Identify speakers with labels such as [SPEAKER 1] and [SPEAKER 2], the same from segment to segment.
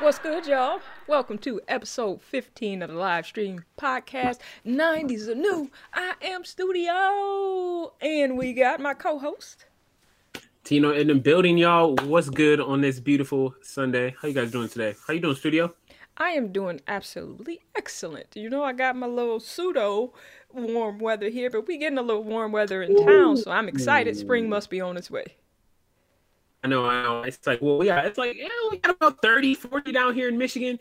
[SPEAKER 1] What's good, y'all? Welcome to episode 15 of the live stream podcast. 90s are new. I am studio. And we got my co host.
[SPEAKER 2] Tino in the building, y'all. What's good on this beautiful Sunday? How you guys doing today? How you doing, studio?
[SPEAKER 1] I am doing absolutely excellent. You know, I got my little pseudo warm weather here, but we getting a little warm weather in town, so I'm excited. Spring must be on its way.
[SPEAKER 2] I know, I know. It's like, well, yeah, it's like, yeah, we got about 30, 40 down here in Michigan.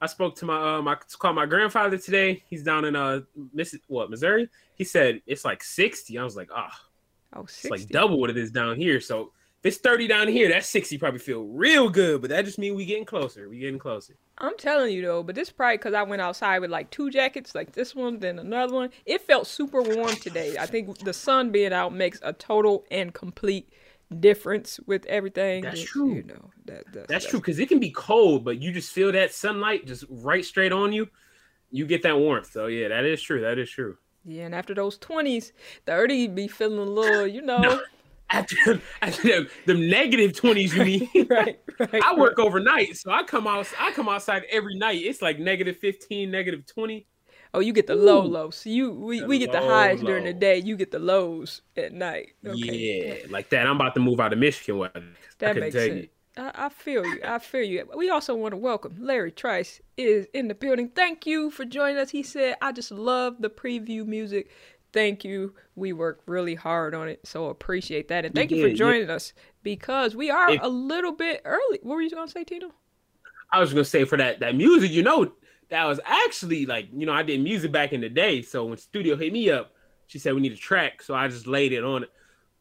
[SPEAKER 2] I spoke to my, um, I called my grandfather today. He's down in, uh, Miss, what, Missouri? He said it's like 60. I was like, ah, oh,
[SPEAKER 1] Oh, 60.
[SPEAKER 2] it's like double what it is down here. So if it's 30 down here, that 60 probably feel real good, but that just means we getting closer. We getting closer.
[SPEAKER 1] I'm telling you though, but this probably because I went outside with like two jackets, like this one, then another one. It felt super warm today. I think the sun being out makes a total and complete difference with everything.
[SPEAKER 2] That's
[SPEAKER 1] It's,
[SPEAKER 2] true.
[SPEAKER 1] You know, that, that's,
[SPEAKER 2] That's true because it can be cold, but you just feel that sunlight just right straight on you. You get that warmth. So yeah, that is true. That is true.
[SPEAKER 1] Yeah, and after those 20s, 30 be feeling a little, you know.
[SPEAKER 2] After, after them, them negative twenties, you mean?
[SPEAKER 1] right, right.
[SPEAKER 2] I work overnight, so I come out. I come outside every night. It's like negative fifteen, negative twenty.
[SPEAKER 1] Oh, you get the low
[SPEAKER 2] Ooh.
[SPEAKER 1] low. So you we,
[SPEAKER 2] The
[SPEAKER 1] we get the
[SPEAKER 2] low,
[SPEAKER 1] highs during the day. You get the lows at night. Okay.
[SPEAKER 2] Yeah, like that. I'm about to move out of Michigan. Weather.
[SPEAKER 1] That makes sense. I, I feel you. I feel you. We also want to welcome Larry Trice is in the building. Thank you for joining us. He said, "I just love the preview music. Thank you. We work really hard on it, so appreciate that. And thank you for
[SPEAKER 2] did, yeah.
[SPEAKER 1] joining us because we are
[SPEAKER 2] If-
[SPEAKER 1] a little bit early. What were you gonna say, Tino?
[SPEAKER 2] I was gonna say for that that music, you know, that was actually like you know I did music back in the day. So when studio hit me up, she said we need a track, so I just laid it on it.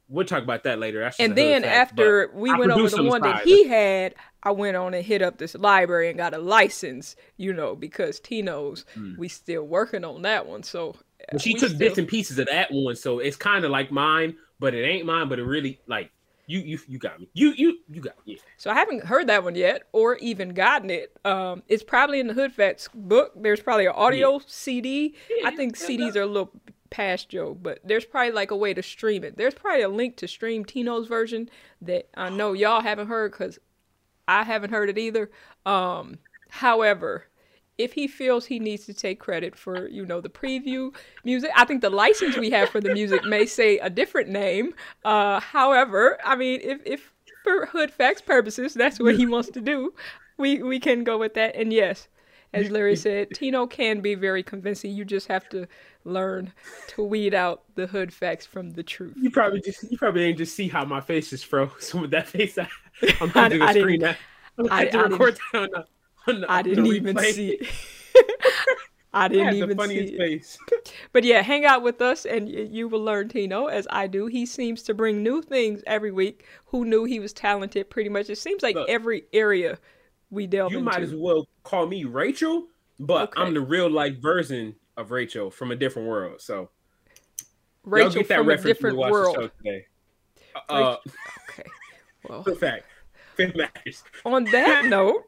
[SPEAKER 2] We'll talk about that later.
[SPEAKER 1] And then
[SPEAKER 2] fact,
[SPEAKER 1] after we
[SPEAKER 2] I
[SPEAKER 1] went over the
[SPEAKER 2] on
[SPEAKER 1] one that he had, I went on and hit up this library and got a license. You know, because Tino's,
[SPEAKER 2] Mm.
[SPEAKER 1] we still working on that one. So
[SPEAKER 2] Well, she took
[SPEAKER 1] still-
[SPEAKER 2] bits and pieces of that one, so it's kind of like mine, but it ain't mine. But it really like you, you, you got me. You, you, you got me. Yeah.
[SPEAKER 1] So I haven't heard that one yet, or even gotten it. Um, it's probably in the Hood Facts book. There's probably an audio CD. I think
[SPEAKER 2] yeah,
[SPEAKER 1] CDs are a little past Joe, but there's probably like a way to stream it. There's probably a link to stream Tino's version that I know y'all haven't heard because I haven't heard it either. Um, however, if he feels he needs to take credit for you know the preview music i think the license we have for the music may say a different name uh however i mean if if for hood facts purposes that's what he wants to do we we can go with that and yes as larry said tino can be very convincing you just have to learn to weed out the hood facts from the truth
[SPEAKER 2] You probably just, you probably ain't just see how my face is froze with that face. I, I'm
[SPEAKER 1] I-
[SPEAKER 2] going to
[SPEAKER 1] I didn't-
[SPEAKER 2] screen that. I'm
[SPEAKER 1] I-
[SPEAKER 2] to
[SPEAKER 1] I
[SPEAKER 2] record that on the. On the
[SPEAKER 1] i didn't even
[SPEAKER 2] replay.
[SPEAKER 1] see i
[SPEAKER 2] I
[SPEAKER 1] didn't
[SPEAKER 2] had
[SPEAKER 1] even see
[SPEAKER 2] face.
[SPEAKER 1] But yeah, hang out with us and you will learn Tino as I do. He seems to bring new things every week. Who knew he was talented pretty much? It seems like
[SPEAKER 2] Look.
[SPEAKER 1] every area we delve
[SPEAKER 2] You
[SPEAKER 1] into.
[SPEAKER 2] might as well call me Rachel, but
[SPEAKER 1] Okay.
[SPEAKER 2] I'm the real life version of Rachel from a different world. So y'all
[SPEAKER 1] Rachel
[SPEAKER 2] get that
[SPEAKER 1] from a
[SPEAKER 2] reference when
[SPEAKER 1] different
[SPEAKER 2] you
[SPEAKER 1] world.
[SPEAKER 2] today. Uh,
[SPEAKER 1] Okay. Well,
[SPEAKER 2] fact. Matters.
[SPEAKER 1] on that note,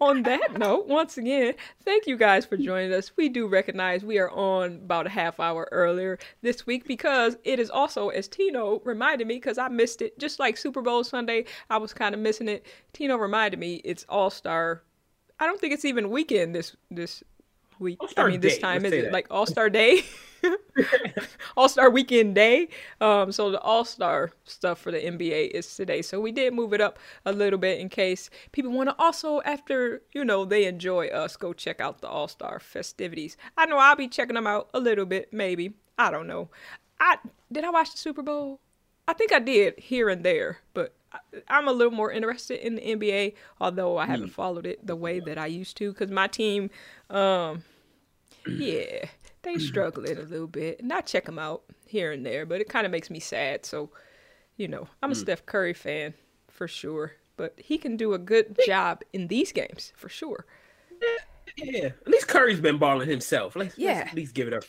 [SPEAKER 1] on that note, once again, thank you guys for joining us. We do recognize we are on about a half hour earlier this week because it is also, as Tino reminded me, because I missed it, just like Super Bowl Sunday, I was kind of missing it. Tino reminded me it's All Star. I don't think it's even weekend this this week. I
[SPEAKER 2] All-Star
[SPEAKER 1] mean, this
[SPEAKER 2] Day,
[SPEAKER 1] time is it like All Star Day? All Star Weekend Day. Um, so the All Star stuff for the NBA is today. So we did move it up a little bit in case people want to also, after you know they enjoy us, go check out the All Star festivities. I know I'll be checking them out a little bit, maybe. I don't know. I did I watch the Super Bowl? I think I did here and there, but I- I'm a little more interested in the NBA, although I haven't followed it the way that I used to because my team, um, yeah, they struggling a little bit. And I check them out here and there, but it kind of makes me sad. So, you know, I'm a Steph Curry fan for sure, but he can do a good job in these games for sure.
[SPEAKER 2] Yeah, at least Curry's been balling himself. Let's,
[SPEAKER 1] Yeah.
[SPEAKER 2] let's at least give it up.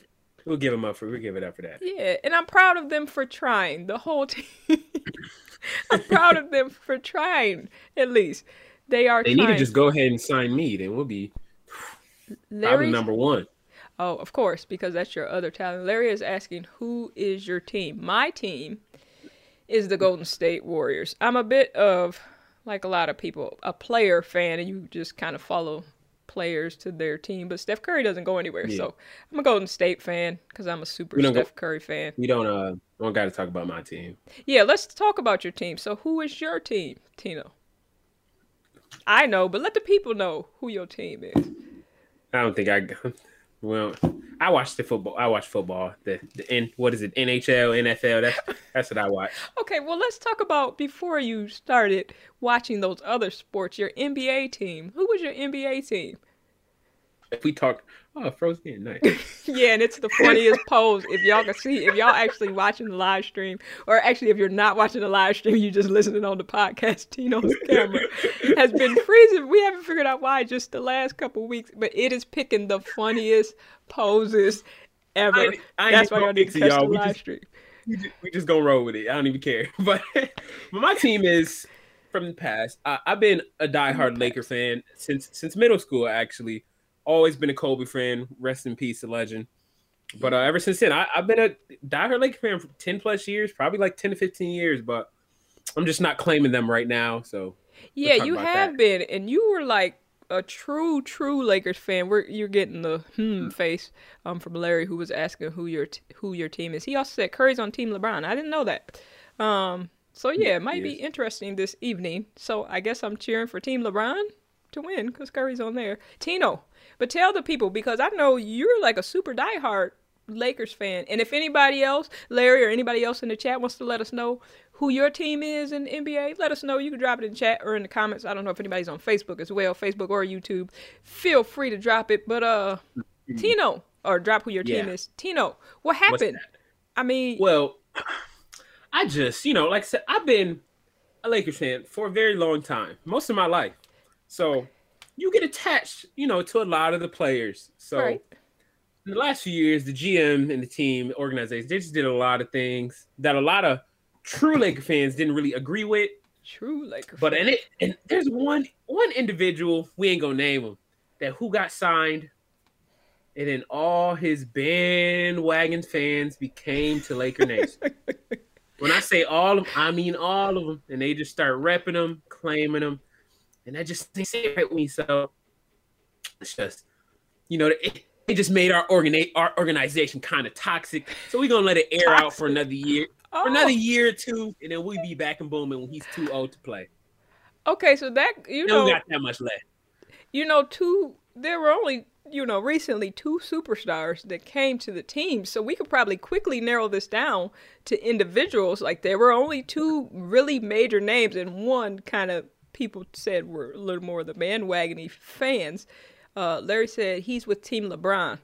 [SPEAKER 2] We'll give him up for. We'll give it up for that.
[SPEAKER 1] Yeah, and I'm proud of them for trying. The whole team. I'm proud of them for trying. At least they are.
[SPEAKER 2] They
[SPEAKER 1] trying.
[SPEAKER 2] need to just go ahead and sign me. Then we'll be
[SPEAKER 1] Larry's-
[SPEAKER 2] number one.
[SPEAKER 1] Oh, of course, because that's your other talent. Larry is asking, "Who is your team?" My team is the Golden State Warriors. I'm a bit of like a lot of people, a player fan, and you just kind of follow players to their team. But Steph Curry doesn't go anywhere,
[SPEAKER 2] Yeah.
[SPEAKER 1] so I'm a Golden State fan because I'm a super
[SPEAKER 2] don't go-
[SPEAKER 1] Steph Curry fan.
[SPEAKER 2] We don't uh don't got to talk about my team.
[SPEAKER 1] Yeah, let's talk about your team. So, who is your team, Tino? I know, but let the people know who your team is.
[SPEAKER 2] I don't think I. Well, I watch the football. I watch football. The the N. What is it? NHL, NFL. That's that's what I watch.
[SPEAKER 1] Okay, well, let's talk about before you started watching those other sports, your NBA team. Who was your NBA team?
[SPEAKER 2] If we talk, oh, frozen, night!
[SPEAKER 1] Yeah, and it's the funniest pose. If y'all can see, if y'all actually watching the live stream, or actually if you're not watching the live stream, you just listening on the podcast. Tino's camera has been freezing. We haven't figured out why just the last couple weeks, but it is picking the funniest poses ever.
[SPEAKER 2] I I
[SPEAKER 1] That's why y'all need to
[SPEAKER 2] it,
[SPEAKER 1] catch the
[SPEAKER 2] y'all. We
[SPEAKER 1] live
[SPEAKER 2] just-
[SPEAKER 1] stream.
[SPEAKER 2] we just, we just gonna roll with it. I don't even care. But but my team is from the past. I, I've been a diehard Laker fan since since middle school. Actually, always been a Kobe fan. Rest in peace, the legend. But uh, ever since then, I, I've been a diehard Laker fan for ten plus years, probably like ten to fifteen years. But I'm just not claiming them right now. So
[SPEAKER 1] Yeah,
[SPEAKER 2] talk
[SPEAKER 1] you have
[SPEAKER 2] that.
[SPEAKER 1] been, and you were like a true, true Lakers fan. We're you're getting the hmm face um from Larry, who was asking who your t- who your team is. He also said Curry's on Team LeBron. I didn't know that. Um, so yeah, it might be interesting this evening. So I guess I'm cheering for Team LeBron to win because Curry's on there. Tino, but tell the people because I know you're like a super diehard Lakers fan, and if anybody else, Larry or anybody else in the chat wants to let us know who your team is in the NBA, let us know. You can drop it in chat or in the comments. I don't know if anybody's on Facebook as well, Facebook or YouTube. Feel free to drop it. But uh, Tino, or drop who your team is. Tino, what happened? I mean,
[SPEAKER 2] Well, I just, you know, like I said, I've been a Lakers fan for a very long time, most of my life. So you get attached, you know, to a lot of the players. So
[SPEAKER 1] right?
[SPEAKER 2] in the last few years, the GM and the team organization, they just did a lot of things that a lot of true Laker fans didn't really agree with.
[SPEAKER 1] True Laker.
[SPEAKER 2] But in it, and there's one one individual we ain't gonna name him that who got signed, and then all his bandwagon fans became to Laker Nation. when I say all of them, I mean all of them, and they just start repping them, claiming them, and that just they say it right with me. So it's just, you know, it, it just made our organi- our organization kind of toxic. So we're gonna let it air out for another year,
[SPEAKER 1] oh,
[SPEAKER 2] for another oh. year or two, and then we'll be back and booming when he's too old to play.
[SPEAKER 1] okay, so that you know,
[SPEAKER 2] got that much left.
[SPEAKER 1] you know, two. There were only you know recently two superstars that came to the team, so we could probably quickly narrow this down to individuals. Like there were only two really major names, and one kind of people said were a little more of the bandwagony fans. Uh, Larry said he's with Team LeBron.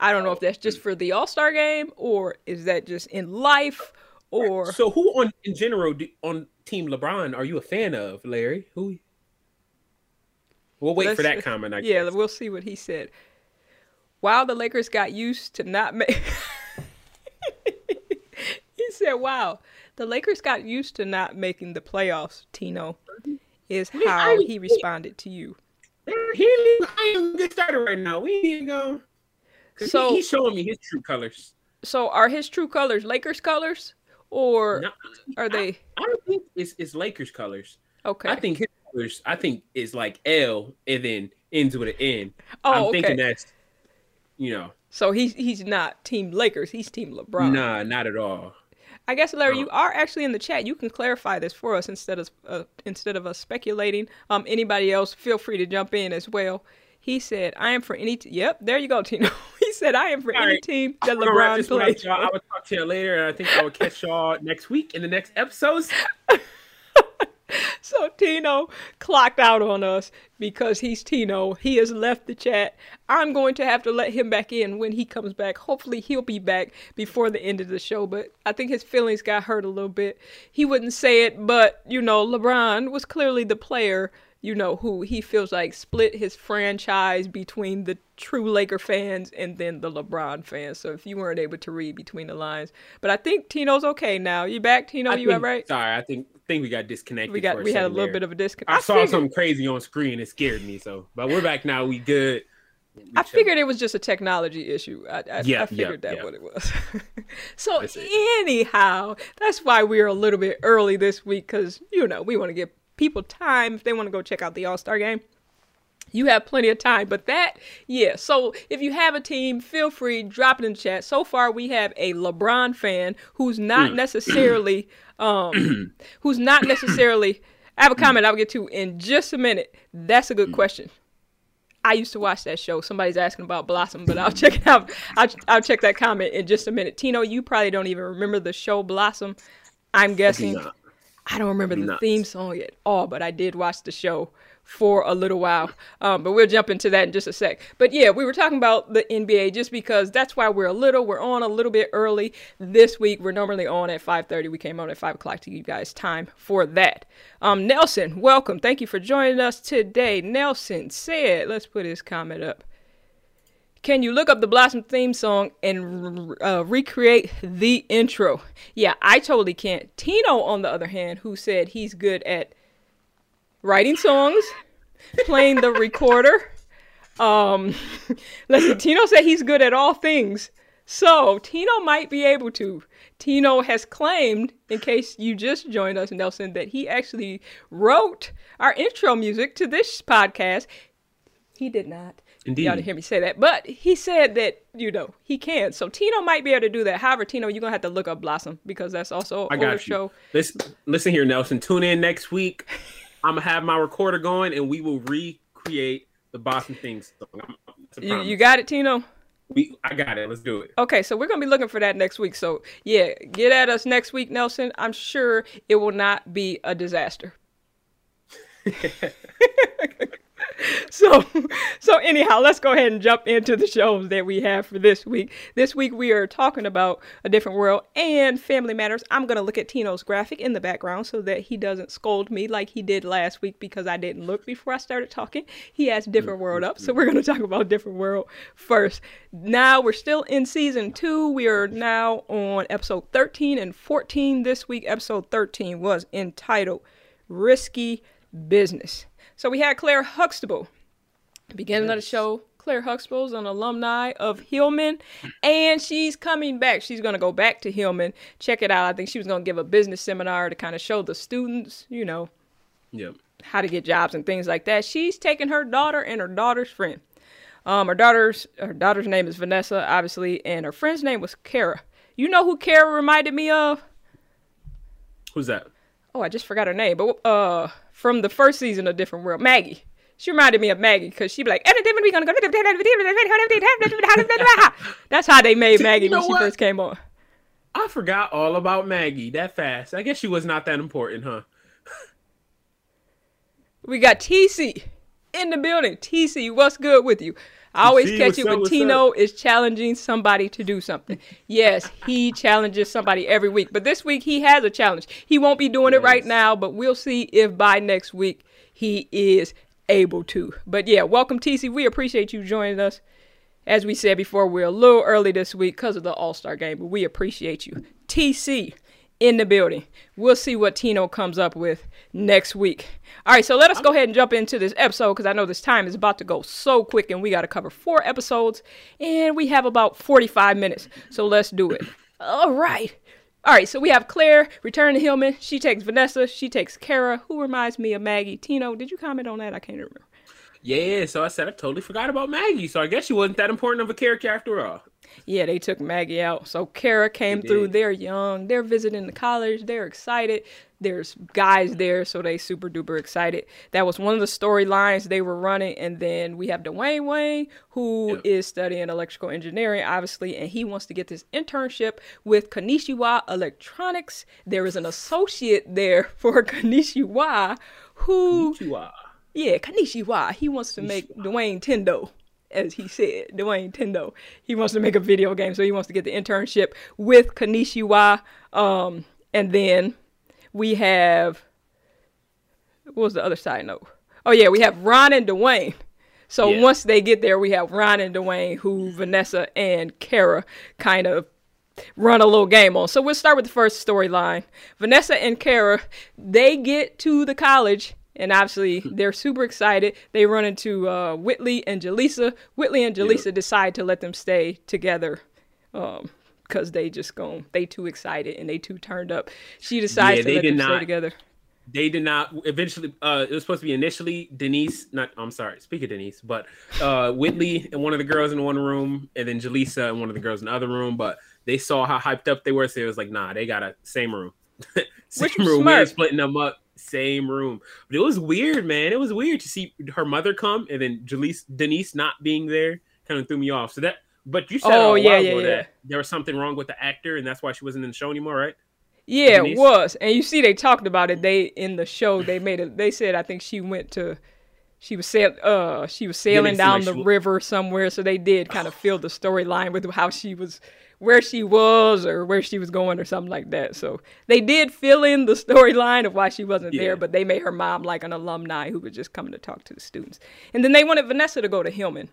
[SPEAKER 1] I don't know if that's just for the All Star game or is that just in life or
[SPEAKER 2] So who on in general do, on Team LeBron are you a fan of, Larry? Who? We'll wait for
[SPEAKER 1] Let's-
[SPEAKER 2] that comment. I
[SPEAKER 1] Yeah,
[SPEAKER 2] guess.
[SPEAKER 1] we'll see what he said. While the Lakers got used to not make, he said, "Wow, the Lakers got used to not making the playoffs." Tino is how
[SPEAKER 2] I-
[SPEAKER 1] he responded to you.
[SPEAKER 2] he I even get started right now. We need to go.
[SPEAKER 1] So-
[SPEAKER 2] he, he's showing me his true colors.
[SPEAKER 1] So, are his true colors Lakers colors, or
[SPEAKER 2] No,
[SPEAKER 1] are they
[SPEAKER 2] I don't think it's, it's Lakers colors.
[SPEAKER 1] okay?
[SPEAKER 2] I think his colors. I think is like L and then ends with an N.
[SPEAKER 1] oh,
[SPEAKER 2] I'm
[SPEAKER 1] okay.
[SPEAKER 2] thinking that's, you know,
[SPEAKER 1] so he's he's not Team Lakers. He's Team LeBron.
[SPEAKER 2] nah, not at all.
[SPEAKER 1] I guess Larry, you are actually in the chat. You can clarify this for us instead of uh, instead of us speculating. Um, anybody else, feel free to jump in as well. He said, "I am for any." T-. Yep, there you go, Tino. he said, "I am for
[SPEAKER 2] All
[SPEAKER 1] any
[SPEAKER 2] right.
[SPEAKER 1] team that
[SPEAKER 2] We're gonna wrap
[SPEAKER 1] LeBron
[SPEAKER 2] this one up,
[SPEAKER 1] plays."
[SPEAKER 2] I will talk to you later, and I think I will catch y'all next week in the next episodes.
[SPEAKER 1] So Tino clocked out on us because he's Tino. He has left the chat. I'm going to have to let him back in when he comes back. Hopefully he'll be back before the end of the show, but I think his feelings got hurt a little bit. He wouldn't say it, but you know, LeBron was clearly the player, you know, who he feels like split his franchise between the true Laker fans and then the LeBron fans. So if you weren't able to read between the lines, but I think Tino's okay now. You back, Tino?
[SPEAKER 2] I
[SPEAKER 1] you all
[SPEAKER 2] think-
[SPEAKER 1] right?
[SPEAKER 2] Sorry, I think think we got disconnected.
[SPEAKER 1] We got we had a little
[SPEAKER 2] there.
[SPEAKER 1] bit of a disconnect.
[SPEAKER 2] I, saw
[SPEAKER 1] figured-
[SPEAKER 2] something crazy on screen. It scared me. So, but we're back now. We good. We
[SPEAKER 1] I
[SPEAKER 2] chill.
[SPEAKER 1] figured it was just a technology issue. I, I,
[SPEAKER 2] Yeah,
[SPEAKER 1] I figured
[SPEAKER 2] yeah,
[SPEAKER 1] that
[SPEAKER 2] yeah.
[SPEAKER 1] what it was. so
[SPEAKER 2] That's it.
[SPEAKER 1] anyhow, that's why we're a little bit early this week because you know we want to get people time if they want to go check out the All Star game. You have plenty of time, but that, yeah. So if you have a team, feel free drop it in the chat. So far, we have a LeBron fan who's not
[SPEAKER 2] Hmm.
[SPEAKER 1] necessarily, um, who's not necessarily. I have a comment I'll get to in just a minute. That's a good question. I used to watch that show. Somebody's asking about Blossom, but I'll check it out. I'll, I'll check that comment in just a minute. Tino, you probably don't even remember the show Blossom. I'm guessing.
[SPEAKER 2] not.
[SPEAKER 1] I don't remember the
[SPEAKER 2] not.
[SPEAKER 1] theme song at all, but I did watch the show for a little while. Um, but we'll jump into that in just a sec. But yeah, we were talking about the NBA just because that's why we're a little, we're on a little bit early this week. We're normally on at 5:30. We came on at 5 o'clock to give you guys time for that. Um, Nelson, welcome. Thank you for joining us today. Nelson said, let's put his comment up. Can you look up the Blossom theme song and uh, recreate the intro? Yeah, I totally can't. Tino, on the other hand, who said he's good at writing songs, playing the recorder. Um, listen, Tino said he's good at all things. So Tino might be able to. Tino has claimed, in case you just joined us, Nelson, that he actually wrote our intro music to this podcast. He did not.
[SPEAKER 2] Indeed.
[SPEAKER 1] Y'all didn't hear me say that, but he said that you know he can. So Tino might be able to do that. However, Tino, you're gonna have to look up Blossom because that's also
[SPEAKER 2] I got you.
[SPEAKER 1] show.
[SPEAKER 2] Listen, listen here, Nelson. Tune in next week. I'm gonna have my recorder going, and we will recreate the Blossom theme song. I'm- that's a
[SPEAKER 1] You, you got it, Tino.
[SPEAKER 2] we, I got it. Let's do it.
[SPEAKER 1] Okay, so we're gonna be looking for that next week. So yeah, get at us next week, Nelson. I'm sure it will not be a disaster. so so anyhow let's go ahead and jump into the shows that we have for this week. This week we are talking about a different world and family matters. I'm going to look at tino's graphic in the background so that he doesn't scold me like he did last week because i didn't look before i started talking. He has different world up so we're going to talk about a different world first. Now we're still in season two. We are now on episode 13 and 14 this week episode 13 was entitled risky business so we had Claire Huxtable. Beginning of the show, Claire Huxtable is an alumni of Hillman, and she's coming back. She's going to go back to Hillman. Check it out. I think she was going to give a business seminar to kind of show the students, you know,
[SPEAKER 2] Yep.
[SPEAKER 1] how to get jobs and things like that. She's taking her daughter and her daughter's friend. Um, her daughter's her daughter's name is Vanessa, obviously, and her friend's name was Kara. You know who Kara reminded me of?
[SPEAKER 2] Who's that?
[SPEAKER 1] oh, I just forgot her name, but uh, from the first season of Different World, Maggie. She reminded me of Maggie because she'd be like, we gonna go. That's how they made Maggie
[SPEAKER 2] You know
[SPEAKER 1] when she
[SPEAKER 2] what?
[SPEAKER 1] first came on.
[SPEAKER 2] I forgot all about Maggie that fast. I guess she was not that important, huh?
[SPEAKER 1] We got TC in the building. TC, what's good with you? I always
[SPEAKER 2] TC,
[SPEAKER 1] catch it when Tino is challenging somebody to do something. Yes, he challenges somebody every week, but this week he has a challenge. He won't be doing it right now, but we'll see if by next week he is able to. But yeah, welcome TC. We appreciate you joining us. As we said before, we're a little early this week because of the All Star game, but we appreciate you. TC in the building. We'll see what Tino comes up with next week. All right, so let us go ahead and jump into this episode because I know this time is about to go so quick and we got to cover four episodes and we have about 45 minutes. So let's do it. All right. All right, so we have Claire returning to Hillman. She takes Vanessa. She takes Kara, who reminds me of Maggie. Tino, did you comment on that? I can't remember.
[SPEAKER 2] Yeah, so I said I totally forgot about Maggie. So I guess she wasn't that important of a character after all.
[SPEAKER 1] Yeah, they took Maggie out. So Kara came
[SPEAKER 2] They
[SPEAKER 1] through.
[SPEAKER 2] did.
[SPEAKER 1] They're young. They're visiting the college. They're excited. There's guys there, so they super duper excited. That was one of the storylines they were running. And then we have Dwayne Wayne, who is
[SPEAKER 2] Yeah.
[SPEAKER 1] studying electrical engineering, obviously, and he wants to get this internship with Kanishiwa Electronics. There is an associate there for Kanishiwa who
[SPEAKER 2] are.
[SPEAKER 1] yeah, Kanishiwa. He wants to make Dwayne Tendo, as he said. Dwayne Tendo. He wants to make a video game, so he wants to get the internship with Kanishiwa. Um, and then we have what was the other side note? Oh yeah, we have Ron and Dwayne. So
[SPEAKER 2] Yeah.
[SPEAKER 1] once they get there, we have Ron and Dwayne, who Vanessa and Kara kind of run a little game on. So we'll start with the first storyline. Vanessa and Kara, they get to the college and obviously they're super excited. They run into uh, Whitley and Jaleesa. Whitley and Jaleesa decide to let them stay together. Um, cause they just go, they too excited and they too turned up. She decides
[SPEAKER 2] Yeah,
[SPEAKER 1] to let them stay
[SPEAKER 2] not-
[SPEAKER 1] together.
[SPEAKER 2] they did not eventually uh it was supposed to be initially denise not i'm sorry speak of denise but uh whitley and one of the girls in one room and then jaleesa and one of the girls in the other room but they saw how hyped up they were so it was like nah they got a same room same
[SPEAKER 1] Which
[SPEAKER 2] room
[SPEAKER 1] smart.
[SPEAKER 2] we're splitting them up same room but it was weird man it was weird to see her mother come and then Jaleesa, denise not being there kind of threw me off so that but you said
[SPEAKER 1] Oh,
[SPEAKER 2] oh
[SPEAKER 1] yeah,
[SPEAKER 2] yeah,
[SPEAKER 1] yeah,
[SPEAKER 2] ago
[SPEAKER 1] yeah.
[SPEAKER 2] that there was something wrong with the actor and that's why she wasn't in the show anymore right
[SPEAKER 1] Yeah,
[SPEAKER 2] Denise?
[SPEAKER 1] it was. And you see, they talked about it. They in the show they made it. They said I think she went to, she was sail, uh, she was sailing down the river somewhere. So they did kind of fill the storyline with how she was, where she was or where she was going or something like that. So they did fill in the storyline of why she wasn't
[SPEAKER 2] Yeah.
[SPEAKER 1] there. But they made her mom like an alumni who was just coming to talk to the students. And then they wanted Vanessa to go to Hillman.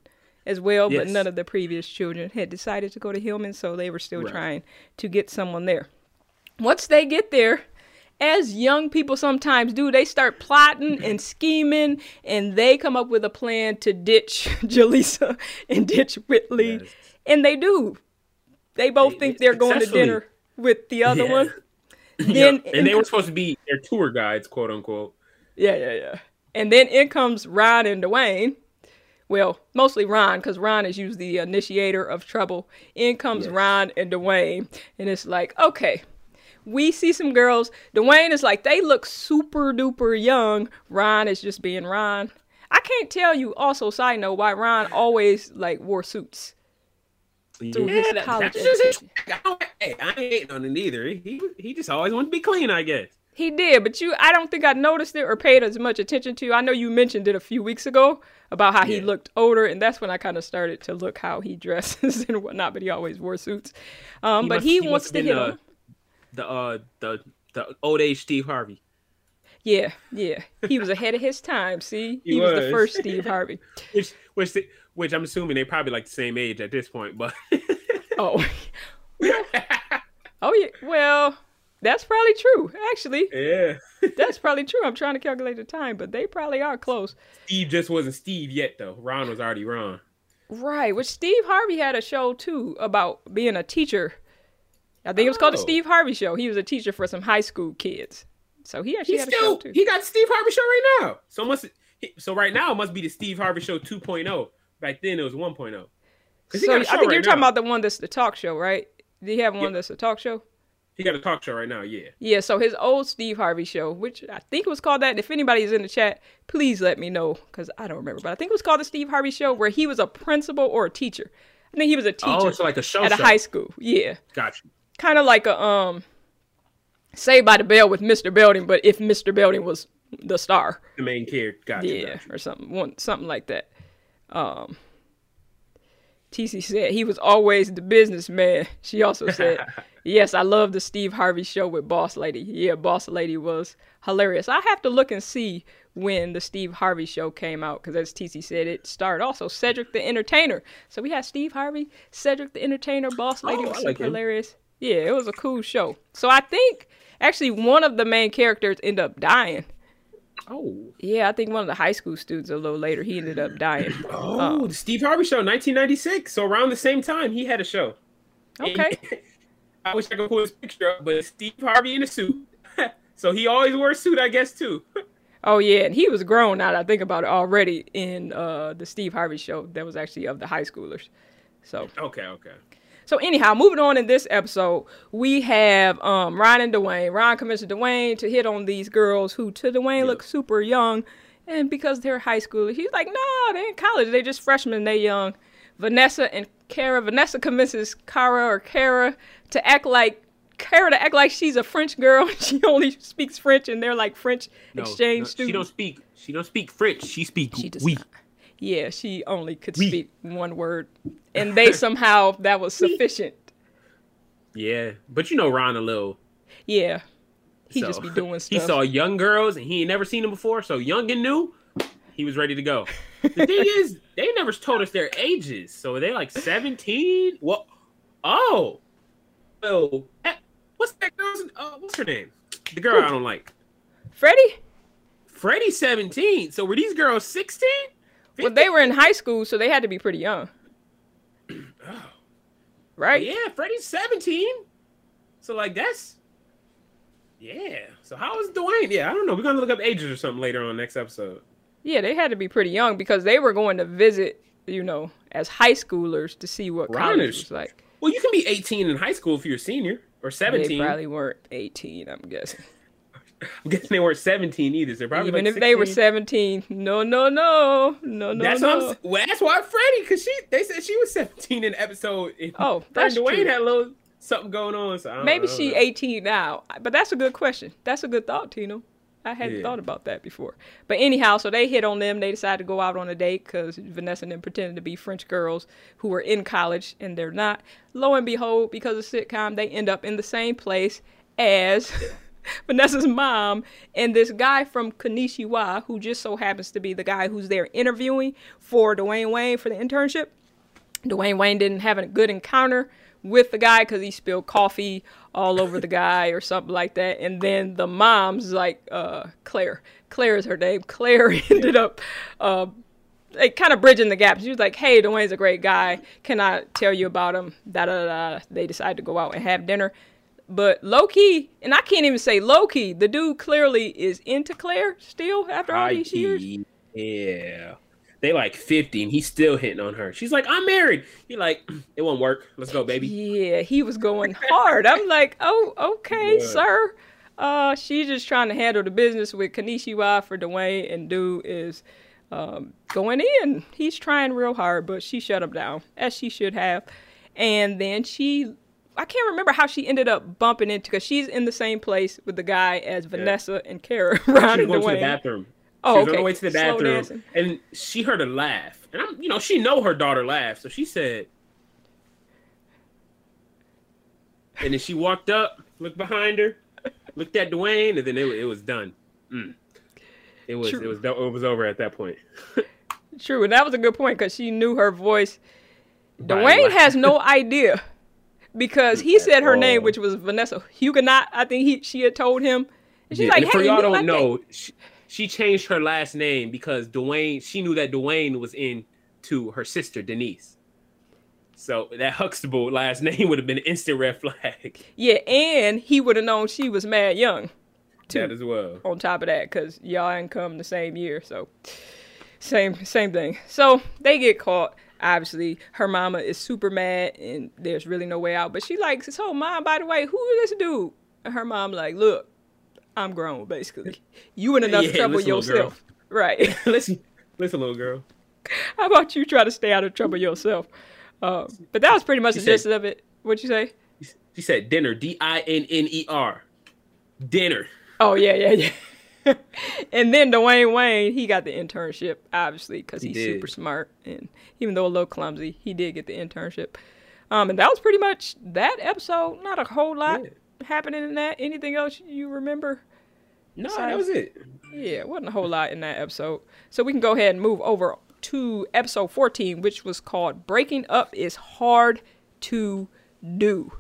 [SPEAKER 1] As well, but none of the previous children had decided to go to Hillman, so they were still
[SPEAKER 2] Right.
[SPEAKER 1] trying to get someone there once they get there, as young people sometimes do, they start plotting and scheming, and they come up with a plan to ditch Jaleesa and ditch Whitley,
[SPEAKER 2] Yes.
[SPEAKER 1] and they do. They both think
[SPEAKER 2] they
[SPEAKER 1] they're going to dinner with the other
[SPEAKER 2] Yeah.
[SPEAKER 1] one. Then
[SPEAKER 2] and they were supposed to be their tour guides quote unquote
[SPEAKER 1] Yeah, yeah, yeah. And then in comes Ron and Dwayne. Well, mostly Ron, because Ron is usually the initiator of trouble. In comes
[SPEAKER 2] Yes.
[SPEAKER 1] Ron and Dwayne, and it's like, okay, we see some girls. Dwayne is like, they look super duper young. Ron is just being Ron. I can't tell you. Also, side note, why Ron always like wore suits. Through his
[SPEAKER 2] that-
[SPEAKER 1] college
[SPEAKER 2] that's just his-
[SPEAKER 1] education.
[SPEAKER 2] I don't- hey, I ain't on it either. He he just always wanted to be clean, I guess.
[SPEAKER 1] He did, but you I don't think I noticed it or paid as much attention to. I know you mentioned it a few weeks ago about how he looked older, and that's when I kind of started to look how he dresses and whatnot, but he always wore suits. Um, but
[SPEAKER 2] must-
[SPEAKER 1] he,
[SPEAKER 2] must
[SPEAKER 1] wants to
[SPEAKER 2] been,
[SPEAKER 1] hit
[SPEAKER 2] uh,
[SPEAKER 1] on.
[SPEAKER 2] the uh the the old age Steve Harvey.
[SPEAKER 1] Yeah, yeah. He was ahead of his time, see? He,
[SPEAKER 2] He
[SPEAKER 1] was. the first Steve Harvey.
[SPEAKER 2] Which which the- which I'm assuming they probably like the same age at this point, but
[SPEAKER 1] Oh. oh yeah. Well, that's probably true. Actually,
[SPEAKER 2] yeah.
[SPEAKER 1] that's probably true. I'm trying to calculate the time, but they probably are close.
[SPEAKER 2] Steve just wasn't Steve yet though. Ron was already Ron.
[SPEAKER 1] Right, which Steve Harvey had a show too about being a teacher. I think it was called the
[SPEAKER 2] Oh.
[SPEAKER 1] Steve Harvey Show. He was a teacher for some high school kids. So he actually
[SPEAKER 2] He
[SPEAKER 1] had a show
[SPEAKER 2] still
[SPEAKER 1] too.
[SPEAKER 2] he got Steve Harvey show right now. So must so right now it must be the Steve Harvey show 2.0. Back then it was 1.0. 'Cause he
[SPEAKER 1] so I
[SPEAKER 2] show
[SPEAKER 1] think
[SPEAKER 2] right
[SPEAKER 1] you're talking about the one that's the talk show, right? Do you have one
[SPEAKER 2] Yeah.
[SPEAKER 1] that's a talk show?
[SPEAKER 2] He got a talk show right now, yeah.
[SPEAKER 1] Yeah, so his old Steve Harvey show, which I think was called that. And if anybody's in the chat, please let me know because I don't remember. But I think it was called the Steve Harvey Show, where he was a principal or a teacher. I think he was a teacher
[SPEAKER 2] Oh, it's like a show
[SPEAKER 1] at a high school. Yeah,
[SPEAKER 2] gotcha.
[SPEAKER 1] kind of like a um, Saved by the Bell with Mr. Belding, but if Mr. Belding was the star.
[SPEAKER 2] The main character. Got you.
[SPEAKER 1] Yeah,
[SPEAKER 2] got you.
[SPEAKER 1] or something, one something like that. Um, TC said he was always the businessman. She also said, "Yes, I love the Steve Harvey show with Boss Lady. Yeah, Boss Lady was hilarious. I have to look and see when the Steve Harvey show came out because, as TC said, it starred also Cedric the Entertainer. So we had Steve Harvey, Cedric the Entertainer, Boss Lady
[SPEAKER 2] Oh,
[SPEAKER 1] was
[SPEAKER 2] like
[SPEAKER 1] hilarious. Yeah, it was a cool show. So I think actually one of the main characters ended up dying.
[SPEAKER 2] Oh.
[SPEAKER 1] Yeah, I think one of the high school students a little later he ended up dying.
[SPEAKER 2] Oh, the Steve Harvey show, 1996. So around the same time, he had a show.
[SPEAKER 1] Okay.
[SPEAKER 2] I wish I could pull his picture up, but Steve Harvey in a suit. so he always wore a suit, I guess, too.
[SPEAKER 1] Oh yeah, and he was grown now that I think about it already in uh, the Steve Harvey show that was actually of the high schoolers. So
[SPEAKER 2] okay, okay.
[SPEAKER 1] So anyhow, moving on in this episode, we have um, Ron and Dwayne. Ron convinces Dwayne to hit on these girls who to Dwayne look super young, and because they're high schoolers, he's like, no, they're in college, they just freshmen, they young. Vanessa and Kara. Vanessa convinces Kara or Kara to act like Kara to act like she's a French girl. She only speaks French, and they're like French
[SPEAKER 2] No,
[SPEAKER 1] exchange
[SPEAKER 2] no,
[SPEAKER 1] students.
[SPEAKER 2] She don't speak. She don't speak French. She speak
[SPEAKER 1] She does
[SPEAKER 2] we.
[SPEAKER 1] not. Yeah, she only could speak one word, and they somehow that was sufficient.
[SPEAKER 2] Yeah, but you know Ron a little.
[SPEAKER 1] Yeah, he
[SPEAKER 2] so-
[SPEAKER 1] just be doing
[SPEAKER 2] He saw young girls and he ain't never seen them before, so young and new, he was ready to go. The thing is, they never told us their ages, so they like seventeen. Well, oh, well, eh, what's that girl's? Uh, what's her name? The girl I don't like.
[SPEAKER 1] Freddie.
[SPEAKER 2] Freddie's seventeen. So were these girls sixteen?
[SPEAKER 1] Well, they were in high school, so they had to be pretty young, oh. right?
[SPEAKER 2] Yeah, Freddie's seventeen. So like that's Yeah. So how is Dwayne? Yeah, I don't know. We're gonna look up ages or something later on next episode.
[SPEAKER 1] Yeah, they had to be pretty young because they were going to visit, you know, as high schoolers to see what college
[SPEAKER 2] Grinders.
[SPEAKER 1] was like.
[SPEAKER 2] Well, you can be 18 in high school if you're a senior or 17.
[SPEAKER 1] They
[SPEAKER 2] 17.
[SPEAKER 1] probably weren't 18, I'm guessing.
[SPEAKER 2] I'm guessing they weren't 17 either. So they're probably
[SPEAKER 1] Even
[SPEAKER 2] like
[SPEAKER 1] if they were 17, no, no, no, no, no,
[SPEAKER 2] That's
[SPEAKER 1] no.
[SPEAKER 2] what I'm. Well, that's why Freddie, because she they said she was 17 in episode.
[SPEAKER 1] Oh, that's
[SPEAKER 2] Dwayne
[SPEAKER 1] true.
[SPEAKER 2] had a little something going on. So I don't-
[SPEAKER 1] Maybe
[SPEAKER 2] don't
[SPEAKER 1] she 18 now, but that's a good question. That's a good thought, Tino. I hadn't
[SPEAKER 2] Yeah.
[SPEAKER 1] thought about that before. But anyhow, so they hit on them. They decided to go out on a date because Vanessa and them pretended to be French girls who were in college and they're not. Lo and behold, because of sitcom, they end up in the same place as Vanessa's mom and this guy from Kanishiwa, who just so happens to be the guy who's there interviewing for Dwayne Wayne for the internship. Dwayne Wayne didn't have a good encounter with the guy because he spilled coffee all over the guy or something like that. And then the mom's like, uh, Claire. Claire is her name. Claire ended up uh, like kind of bridging the gap. She was like, "Hey, Dwayne's a great guy. Can I tell you about him?" Da da da. They decided to go out and have dinner. But low key, and I can't even say low key. The dude clearly is into Claire still after all these years.
[SPEAKER 2] Yeah. They like 50 and he's still hitting on her. She's like, I'm married. He like, it won't work. Let's go, baby.
[SPEAKER 1] Yeah, he was going hard. I'm like, oh, okay,
[SPEAKER 2] Yeah.
[SPEAKER 1] sir. Uh, she's just trying to handle the business with Kanishiwa for Dwayne, and dude is um, going in. He's trying real hard, but she shut him down, as she should have. And then she, I can't remember how she ended up bumping into, because she's in the same place with the guy as Vanessa and Kara,
[SPEAKER 2] She
[SPEAKER 1] Ron
[SPEAKER 2] was
[SPEAKER 1] and
[SPEAKER 2] going to the bathroom.
[SPEAKER 1] Oh,
[SPEAKER 2] she was on
[SPEAKER 1] okay.
[SPEAKER 2] her way to the bathroom, and she heard a laugh. And I'm, you know, she know her daughter laughed, so she said, and then she walked up, looked behind her, looked at Dwayne, and then it, it was done. Mm. It was
[SPEAKER 1] True.
[SPEAKER 2] it was it was over at that point.
[SPEAKER 1] True, and that was a good point because she knew her voice.
[SPEAKER 2] By
[SPEAKER 1] Dwayne has no idea because he said her name, which was Vanessa Huguenot. I think he she had told him. And she's
[SPEAKER 2] Yeah,
[SPEAKER 1] like,
[SPEAKER 2] and for
[SPEAKER 1] "Hey,
[SPEAKER 2] y'all don't
[SPEAKER 1] like
[SPEAKER 2] know, she, she changed her last name because Dwayne. She knew that Dwayne was in to her sister Denise. So that Huxtable last name would have been an instant red flag.
[SPEAKER 1] Yeah, and he would have known she was mad young. Too.
[SPEAKER 2] That as well.
[SPEAKER 1] on top of that because y'all ain't come the same year so same same thing so they get caught obviously her mama is super mad and there's really no way out but she like so mom by the way who is this dude and her mom like look i'm grown basically you in enough
[SPEAKER 2] Yeah,
[SPEAKER 1] trouble yourself right
[SPEAKER 2] listen, listen, little girl.
[SPEAKER 1] how about you try to stay out of trouble yourself uh, but that was pretty much
[SPEAKER 2] She
[SPEAKER 1] the gist of it what'd you say
[SPEAKER 2] She said dinner. D I N N E R. Dinner.
[SPEAKER 1] Oh yeah, yeah, yeah. and then Dwayne Wayne, he got the internship, obviously, because he's
[SPEAKER 2] did.
[SPEAKER 1] super smart, and even though a little clumsy, he did get the internship. Um, and that was pretty much that episode. Not a whole lot
[SPEAKER 2] Yeah.
[SPEAKER 1] happening in that. Anything else you remember?
[SPEAKER 2] No,
[SPEAKER 1] Sorry.
[SPEAKER 2] that was it.
[SPEAKER 1] Yeah, it wasn't a whole lot in that episode. So we can go ahead and move over to episode 14, which was called Breaking Up is Hard to Do.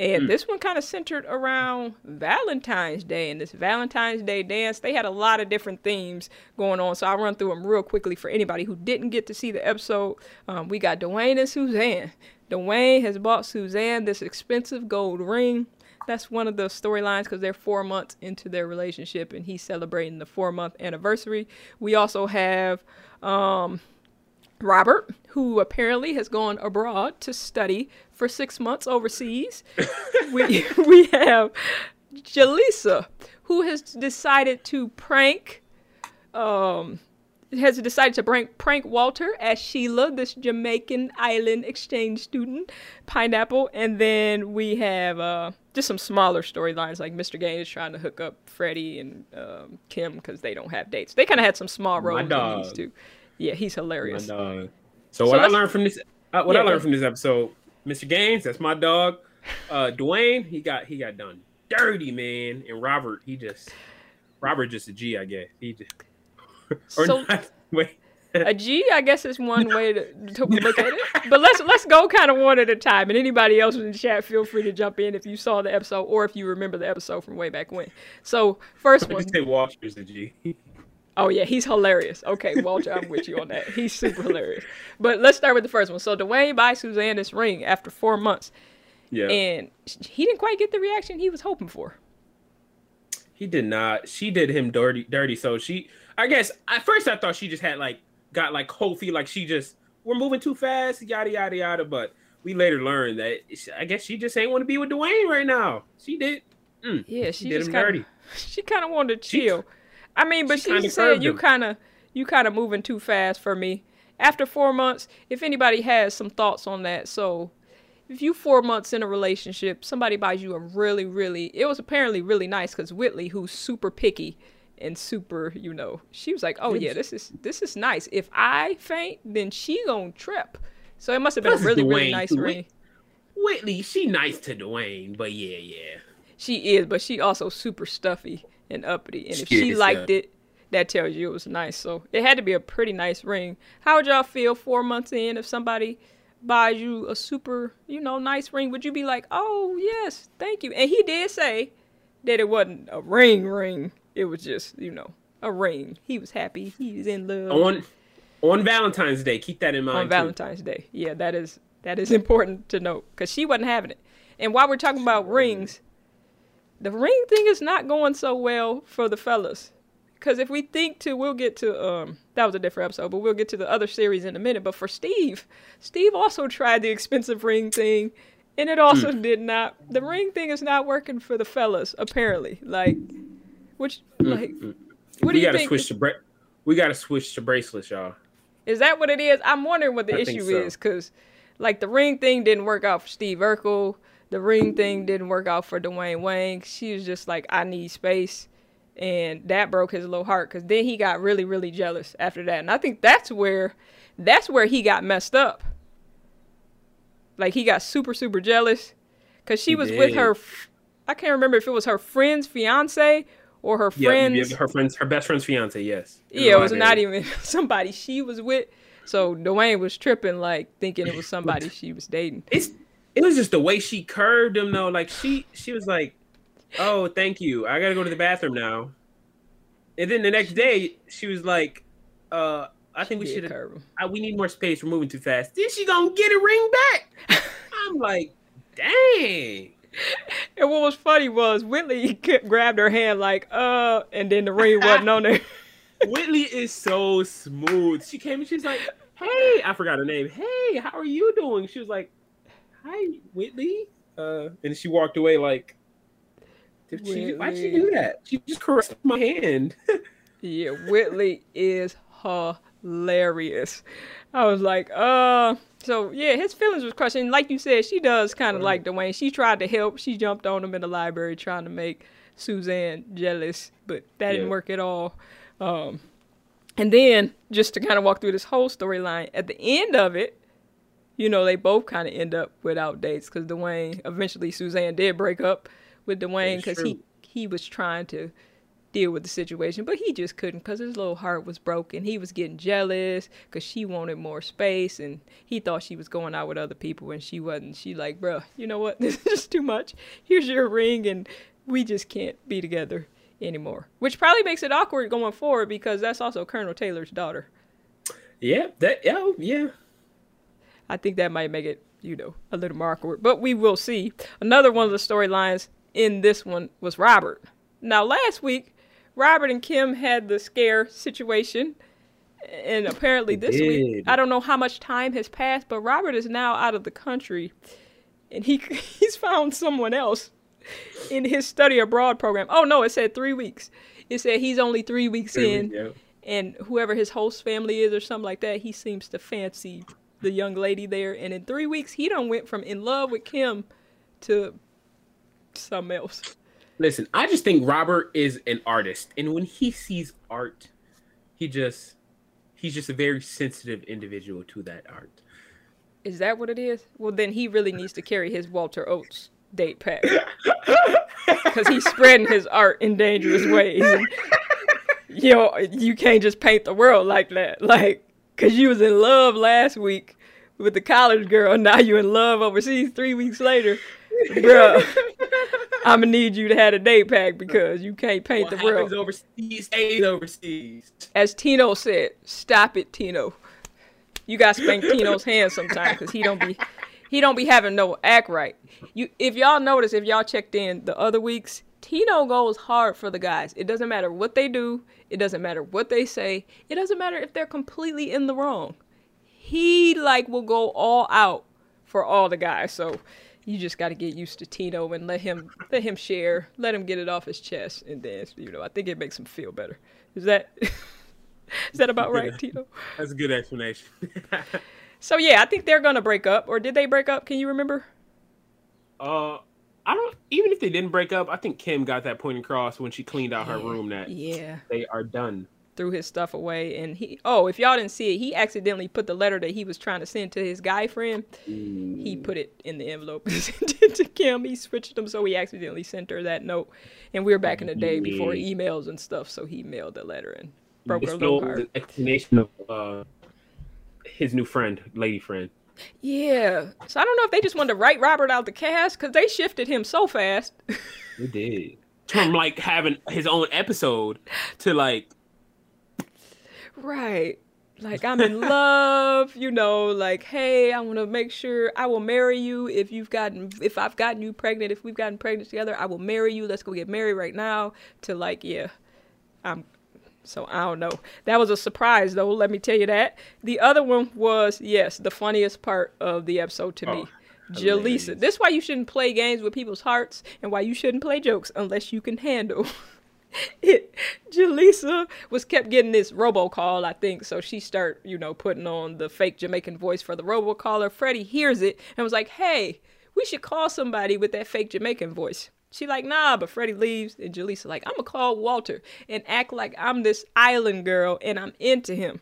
[SPEAKER 1] And this one kind of centered around Valentine's Day and this Valentine's Day dance. They had a lot of different themes going on. So I'll run through them real quickly for anybody who didn't get to see the episode. Um, we got Dwayne and Suzanne. Dwayne has bought Suzanne this expensive gold ring. That's one of the storylines because they're four months into their relationship and he's celebrating the four month anniversary. We also have um, Robert, who apparently has gone abroad to study for six months overseas. we we have Jaleesa, who has decided to prank um has decided to prank prank Walter as Sheila, this Jamaican island exchange student, Pineapple, and then we have uh, just some smaller storylines like Mr. Gaines trying to hook up Freddie and um, Kim because they don't have dates. They kind of had some small roles in these two. Yeah, he's hilarious.
[SPEAKER 2] dog. So,
[SPEAKER 1] So
[SPEAKER 2] what I learned from this, uh, what
[SPEAKER 1] Yeah,
[SPEAKER 2] I learned from this episode, Mr. Gaines, that's my dog. Uh, Dwayne, he got he got done dirty, man. And Robert, he just Robert just a G, I guess. He just or
[SPEAKER 1] So-
[SPEAKER 2] not. Wait,
[SPEAKER 1] A G, I guess, is one way to, to look at it. But let's let's go kind of one at a time. And anybody else in the chat, feel free to jump in if you saw the episode or if you remember the episode from way back when. So first one,
[SPEAKER 2] say Walter's a G.
[SPEAKER 1] oh yeah, he's hilarious. Okay, Walter, I'm with you on that. He's super hilarious. But let's start with the first one. So Dwayne buys Suzanne this ring after four months,
[SPEAKER 2] yeah.
[SPEAKER 1] and he didn't quite get the reaction he was hoping for.
[SPEAKER 2] He did not. She did him dirty, dirty. So she, I guess, at first I thought she just had like got like cold feet, like she just we're moving too fast, yada yada yada. But we later learned that I guess she just ain't want to be with Dwayne right now. She did.
[SPEAKER 1] Mm, yeah, she, she did him kinda, dirty. She kind of wanted to chill. She, I mean, but she, she said you kind of you kind of moving too fast for me. After four months, if anybody has some thoughts on that, so if you four months in a relationship, somebody buys you a really, really, it was apparently really nice because Whitley, who's super picky and super, you know, she was like, oh yeah, this is this is nice. If I faint, then she gonna trip. So it must have been Plus a really, Dwayne, really nice ring.
[SPEAKER 2] Whitley, she nice to Dwayne, but yeah, yeah.
[SPEAKER 1] She is, but she also super stuffy and uppity. And if she, she liked it, that tells you it was nice. So it had to be a pretty nice ring. How would y'all feel four months in if somebody buys you a super, you know, nice ring? Would you be like, oh yes, thank you? And he did say that it wasn't a ring ring. It was just, you know, a ring. He was happy. He was in love.
[SPEAKER 2] On on Valentine's Day, keep that in mind.
[SPEAKER 1] On Valentine's Day, yeah, that is that is important to note because she wasn't having it. And while we're talking about rings, the ring thing is not going so well for the fellas. Because if we think to, we'll get to, um, that was a different episode, but we'll get to the other series in a minute. But for Steve, Steve also tried the expensive ring thing, and it also mm. did not. The ring thing is not working for the fellas, apparently. Like, which, mm. like, mm.
[SPEAKER 2] what we do you think? Switch to bra- we got to switch to bracelets, y'all.
[SPEAKER 1] Is that what it is? I'm wondering what the I issue so. is, because, like, the ring thing didn't work out for Steve Urkel. The ring thing didn't work out for Dwayne Wayne. She was just like, I need space. And that broke his little heart because then he got really really jealous after that. And i think that's where that's where he got messed up. Like he got super super jealous because she he was with her i can't remember if it was her friend's fiance or her friend's
[SPEAKER 2] yeah, her friend's her best friend's fiance yes.
[SPEAKER 1] Yeah it was not even somebody she was with. So Dwayne was tripping like thinking it was somebody she was dating.
[SPEAKER 2] It's it was just the way she curved him though like she she was like oh, thank you. I gotta go to the bathroom now. And then the next day, she was like, uh, I think we should. We need more space. We're moving too fast. Then she gonna get a ring back. I'm like, dang.
[SPEAKER 1] And what was funny was Whitley grabbed her hand like, uh, and then the ring wasn't on there.
[SPEAKER 2] Whitley is so smooth. She came and she's like, hey, I forgot her name. Hey, how are you doing? She was like, hi, Whitley. Uh, and she walked away like, did she? Why'd she do that? She just caressed my hand.
[SPEAKER 1] yeah, Whitley is hilarious. I was like, uh. So yeah, his feelings was crushed. And like you said, she does kind of like Dwayne. She tried to help. She jumped on him in the library trying to make Suzanne jealous, but that yeah. didn't work at all. Um, and then just to kind of walk through this whole storyline, at the end of it, you know, they both kind of end up without dates because Dwayne eventually Suzanne did break up with Dwayne because he he was trying to deal with the situation, but he just couldn't because his little heart was broken. He was getting jealous because she wanted more space, and he thought she was going out with other people, and she wasn't. She like, bro, you know what? This is just too much. Here's your ring, and we just can't be together anymore. Which probably makes it awkward going forward because that's also Colonel Taylor's daughter.
[SPEAKER 2] Yeah, that yeah, oh, yeah.
[SPEAKER 1] I think that might make it, you know, a little more awkward, but we will see. Another one of the storylines in this one was Robert. Now, last week, Robert and Kim had the scare situation. And apparently, this week, I don't know how much time has passed, but Robert is now out of the country. And he he's found someone else in his study abroad program. Oh, no, it said three weeks. It said he's only three weeks in. And whoever his host family is or something like that, he seems to fancy the young lady there. And in three weeks, he done went from in love with Kim to something else.
[SPEAKER 2] Listen, I just think Robert is an artist, and when he sees art, he just he's just a very sensitive individual to that art.
[SPEAKER 1] Is that what it is? Well, then he really needs to carry his Walter Oakes date pack because he's spreading his art in dangerous ways. You know, you can't just paint the world like that. Like, because you was in love last week with the college girl, now you're in love overseas three weeks later bro. I'm gonna need you to have a date pack because you can't paint what the world.
[SPEAKER 2] overseas stays overseas.
[SPEAKER 1] As Tino said, stop it, Tino. You got spank Tino's hand sometimes because he don't be he don't be having no act right. You if y'all notice if y'all checked in the other weeks, Tino goes hard for the guys. It doesn't matter what they do, it doesn't matter what they say, it doesn't matter if they're completely in the wrong. He like will go all out for all the guys. So you just got to get used to Tino and let him let him share, let him get it off his chest, and then you know I think it makes him feel better. Is that is that about right, Tino?
[SPEAKER 2] That's a good explanation.
[SPEAKER 1] so yeah, I think they're gonna break up, or did they break up? Can you remember?
[SPEAKER 2] Uh, I don't. Even if they didn't break up, I think Kim got that point across when she cleaned out her room that
[SPEAKER 1] yeah
[SPEAKER 2] they are done.
[SPEAKER 1] Threw his stuff away, and he. Oh, if y'all didn't see it, he accidentally put the letter that he was trying to send to his guy friend. Mm. He put it in the envelope and sent it to Kim. He switched them, so he accidentally sent her that note. And we were back in the day before emails and stuff, so he mailed the letter and broke her little heart.
[SPEAKER 2] explanation of uh, his new friend, lady friend.
[SPEAKER 1] Yeah. So I don't know if they just wanted to write Robert out the cast because they shifted him so fast.
[SPEAKER 2] they did. From like having his own episode to like.
[SPEAKER 1] Right. Like I'm in love, you know, like, hey, I want to make sure I will marry you if you've gotten if I've gotten you pregnant, if we've gotten pregnant together, I will marry you. Let's go get married right now. To like, yeah. I'm so I don't know. That was a surprise, though. Let me tell you that. The other one was yes, the funniest part of the episode to oh, me. Jaleesa. This is why you shouldn't play games with people's hearts, and why you shouldn't play jokes unless you can handle it. Jaleesa was kept getting this robocall, I think. So she start, you know, putting on the fake Jamaican voice for the robocaller. Freddie hears it and was like, "Hey, we should call somebody with that fake Jamaican voice." She like, nah, but Freddie leaves, and Jaleesa like, I'ma call Walter and act like I'm this island girl and I'm into him.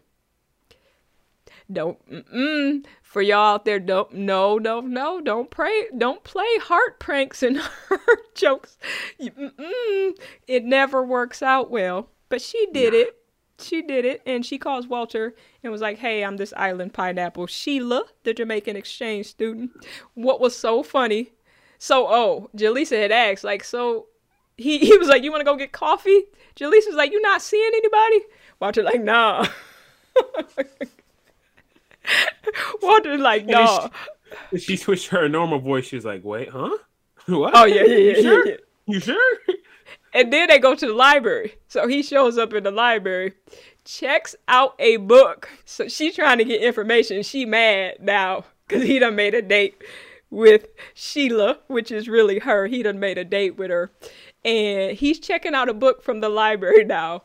[SPEAKER 1] Don't, mm for y'all out there, don't, no, no, no, don't pray, don't play heart pranks and heart jokes. Mm-mm, it never works out well. But she did it. She did it, and she calls Walter and was like, "Hey, I'm this island pineapple, Sheila, the Jamaican exchange student." What was so funny so, oh, Jaleesa had asked, like, so he, he was like, you want to go get coffee? Jaleesa was like, you not seeing anybody? Walter like, nah. Walter like, nah.
[SPEAKER 2] She, she, switched her normal voice. She was like, wait, huh?
[SPEAKER 1] What? Oh, yeah, yeah, yeah.
[SPEAKER 2] You sure?
[SPEAKER 1] Yeah, yeah.
[SPEAKER 2] You sure?
[SPEAKER 1] And then they go to the library. So he shows up in the library, checks out a book. So she's trying to get information. She mad now because he done made a date with Sheila, which is really her. He done made a date with her. And he's checking out a book from the library now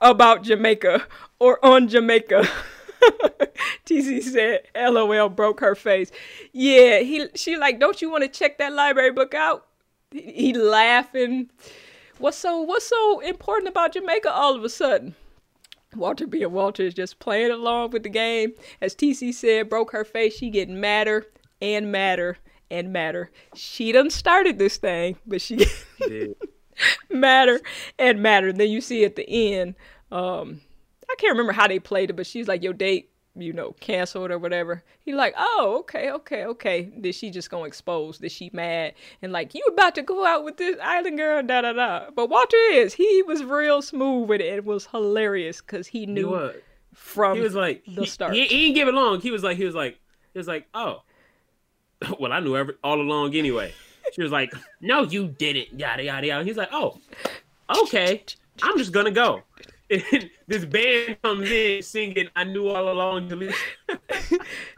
[SPEAKER 1] about Jamaica or on Jamaica. TC said, LOL broke her face. Yeah, he she like, don't you want to check that library book out? He, he laughing. What's so what's so important about Jamaica all of a sudden? Walter being Walter is just playing along with the game. As TC said, broke her face. She getting madder and matter and matter. She done started this thing, but she matter and matter. And then you see at the end, um, I can't remember how they played it, but she's like, your date, you know, canceled or whatever. He like, oh, okay, okay, okay. Did she just gonna expose? Did she mad? And like, you about to go out with this island girl, da da da. But Walter is, he was real smooth with it. It was hilarious because he knew he from
[SPEAKER 2] he was like
[SPEAKER 1] the
[SPEAKER 2] he,
[SPEAKER 1] start.
[SPEAKER 2] He, he didn't give it long. He was like, he was like, he was like, oh, well, I knew every, all along anyway. She was like, "No, you didn't." Yada yada yada. He's like, "Oh, okay. I'm just gonna go." And this band comes in singing "I Knew All Along." Jaleesa,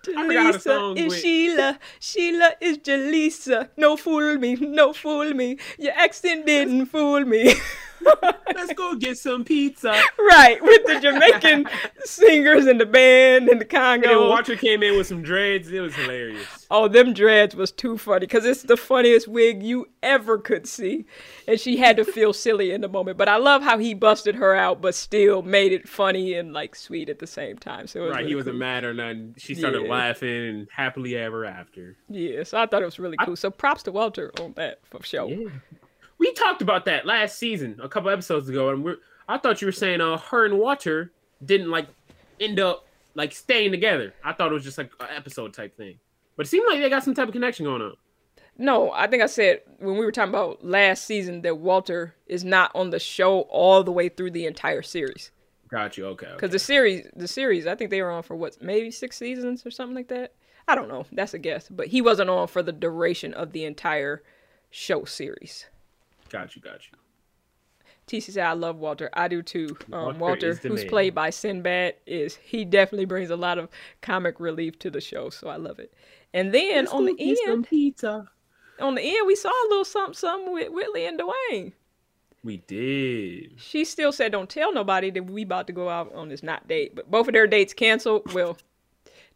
[SPEAKER 1] Jaleesa is went. Sheila. Sheila is Jaleesa. No fool me. No fool me. Your accent didn't fool me.
[SPEAKER 2] Let's go get some pizza.
[SPEAKER 1] Right, with the Jamaican singers and the band and the Congo.
[SPEAKER 2] And Walter came in with some dreads. It was hilarious.
[SPEAKER 1] Oh, them dreads was too funny because it's the funniest wig you ever could see. And she had to feel silly in the moment. But I love how he busted her out, but still made it funny and like sweet at the same time. So
[SPEAKER 2] right,
[SPEAKER 1] really
[SPEAKER 2] he
[SPEAKER 1] wasn't
[SPEAKER 2] cool. mad or nothing. She started yeah. laughing and happily ever after.
[SPEAKER 1] Yeah, so I thought it was really cool. I, so props to Walter on that for sure.
[SPEAKER 2] Yeah we talked about that last season, a couple episodes ago, and we're I thought you were saying uh her and Walter didn't like end up like staying together. I thought it was just like an episode type thing. But it seemed like they got some type of connection going on.
[SPEAKER 1] No, I think I said when we were talking about last season that Walter is not on the show all the way through the entire series.
[SPEAKER 2] Got you. Okay.
[SPEAKER 1] Because okay. the series, the series, I think they were on for what, maybe six seasons or something like that. I don't know. That's a guess. But he wasn't on for the duration of the entire show series.
[SPEAKER 2] Got you, got you.
[SPEAKER 1] TC said, I love Walter. I do too. Um,
[SPEAKER 2] Walter
[SPEAKER 1] Walter, who's
[SPEAKER 2] man.
[SPEAKER 1] played by Sinbad, is he definitely brings a lot of comic relief to the show, so I love it. And then on the end,
[SPEAKER 2] pizza.
[SPEAKER 1] on the end, we saw a little something, something with Whitley and Dwayne.
[SPEAKER 2] We did.
[SPEAKER 1] She still said, "Don't tell nobody that we about to go out on this not date." But both of their dates canceled. Well,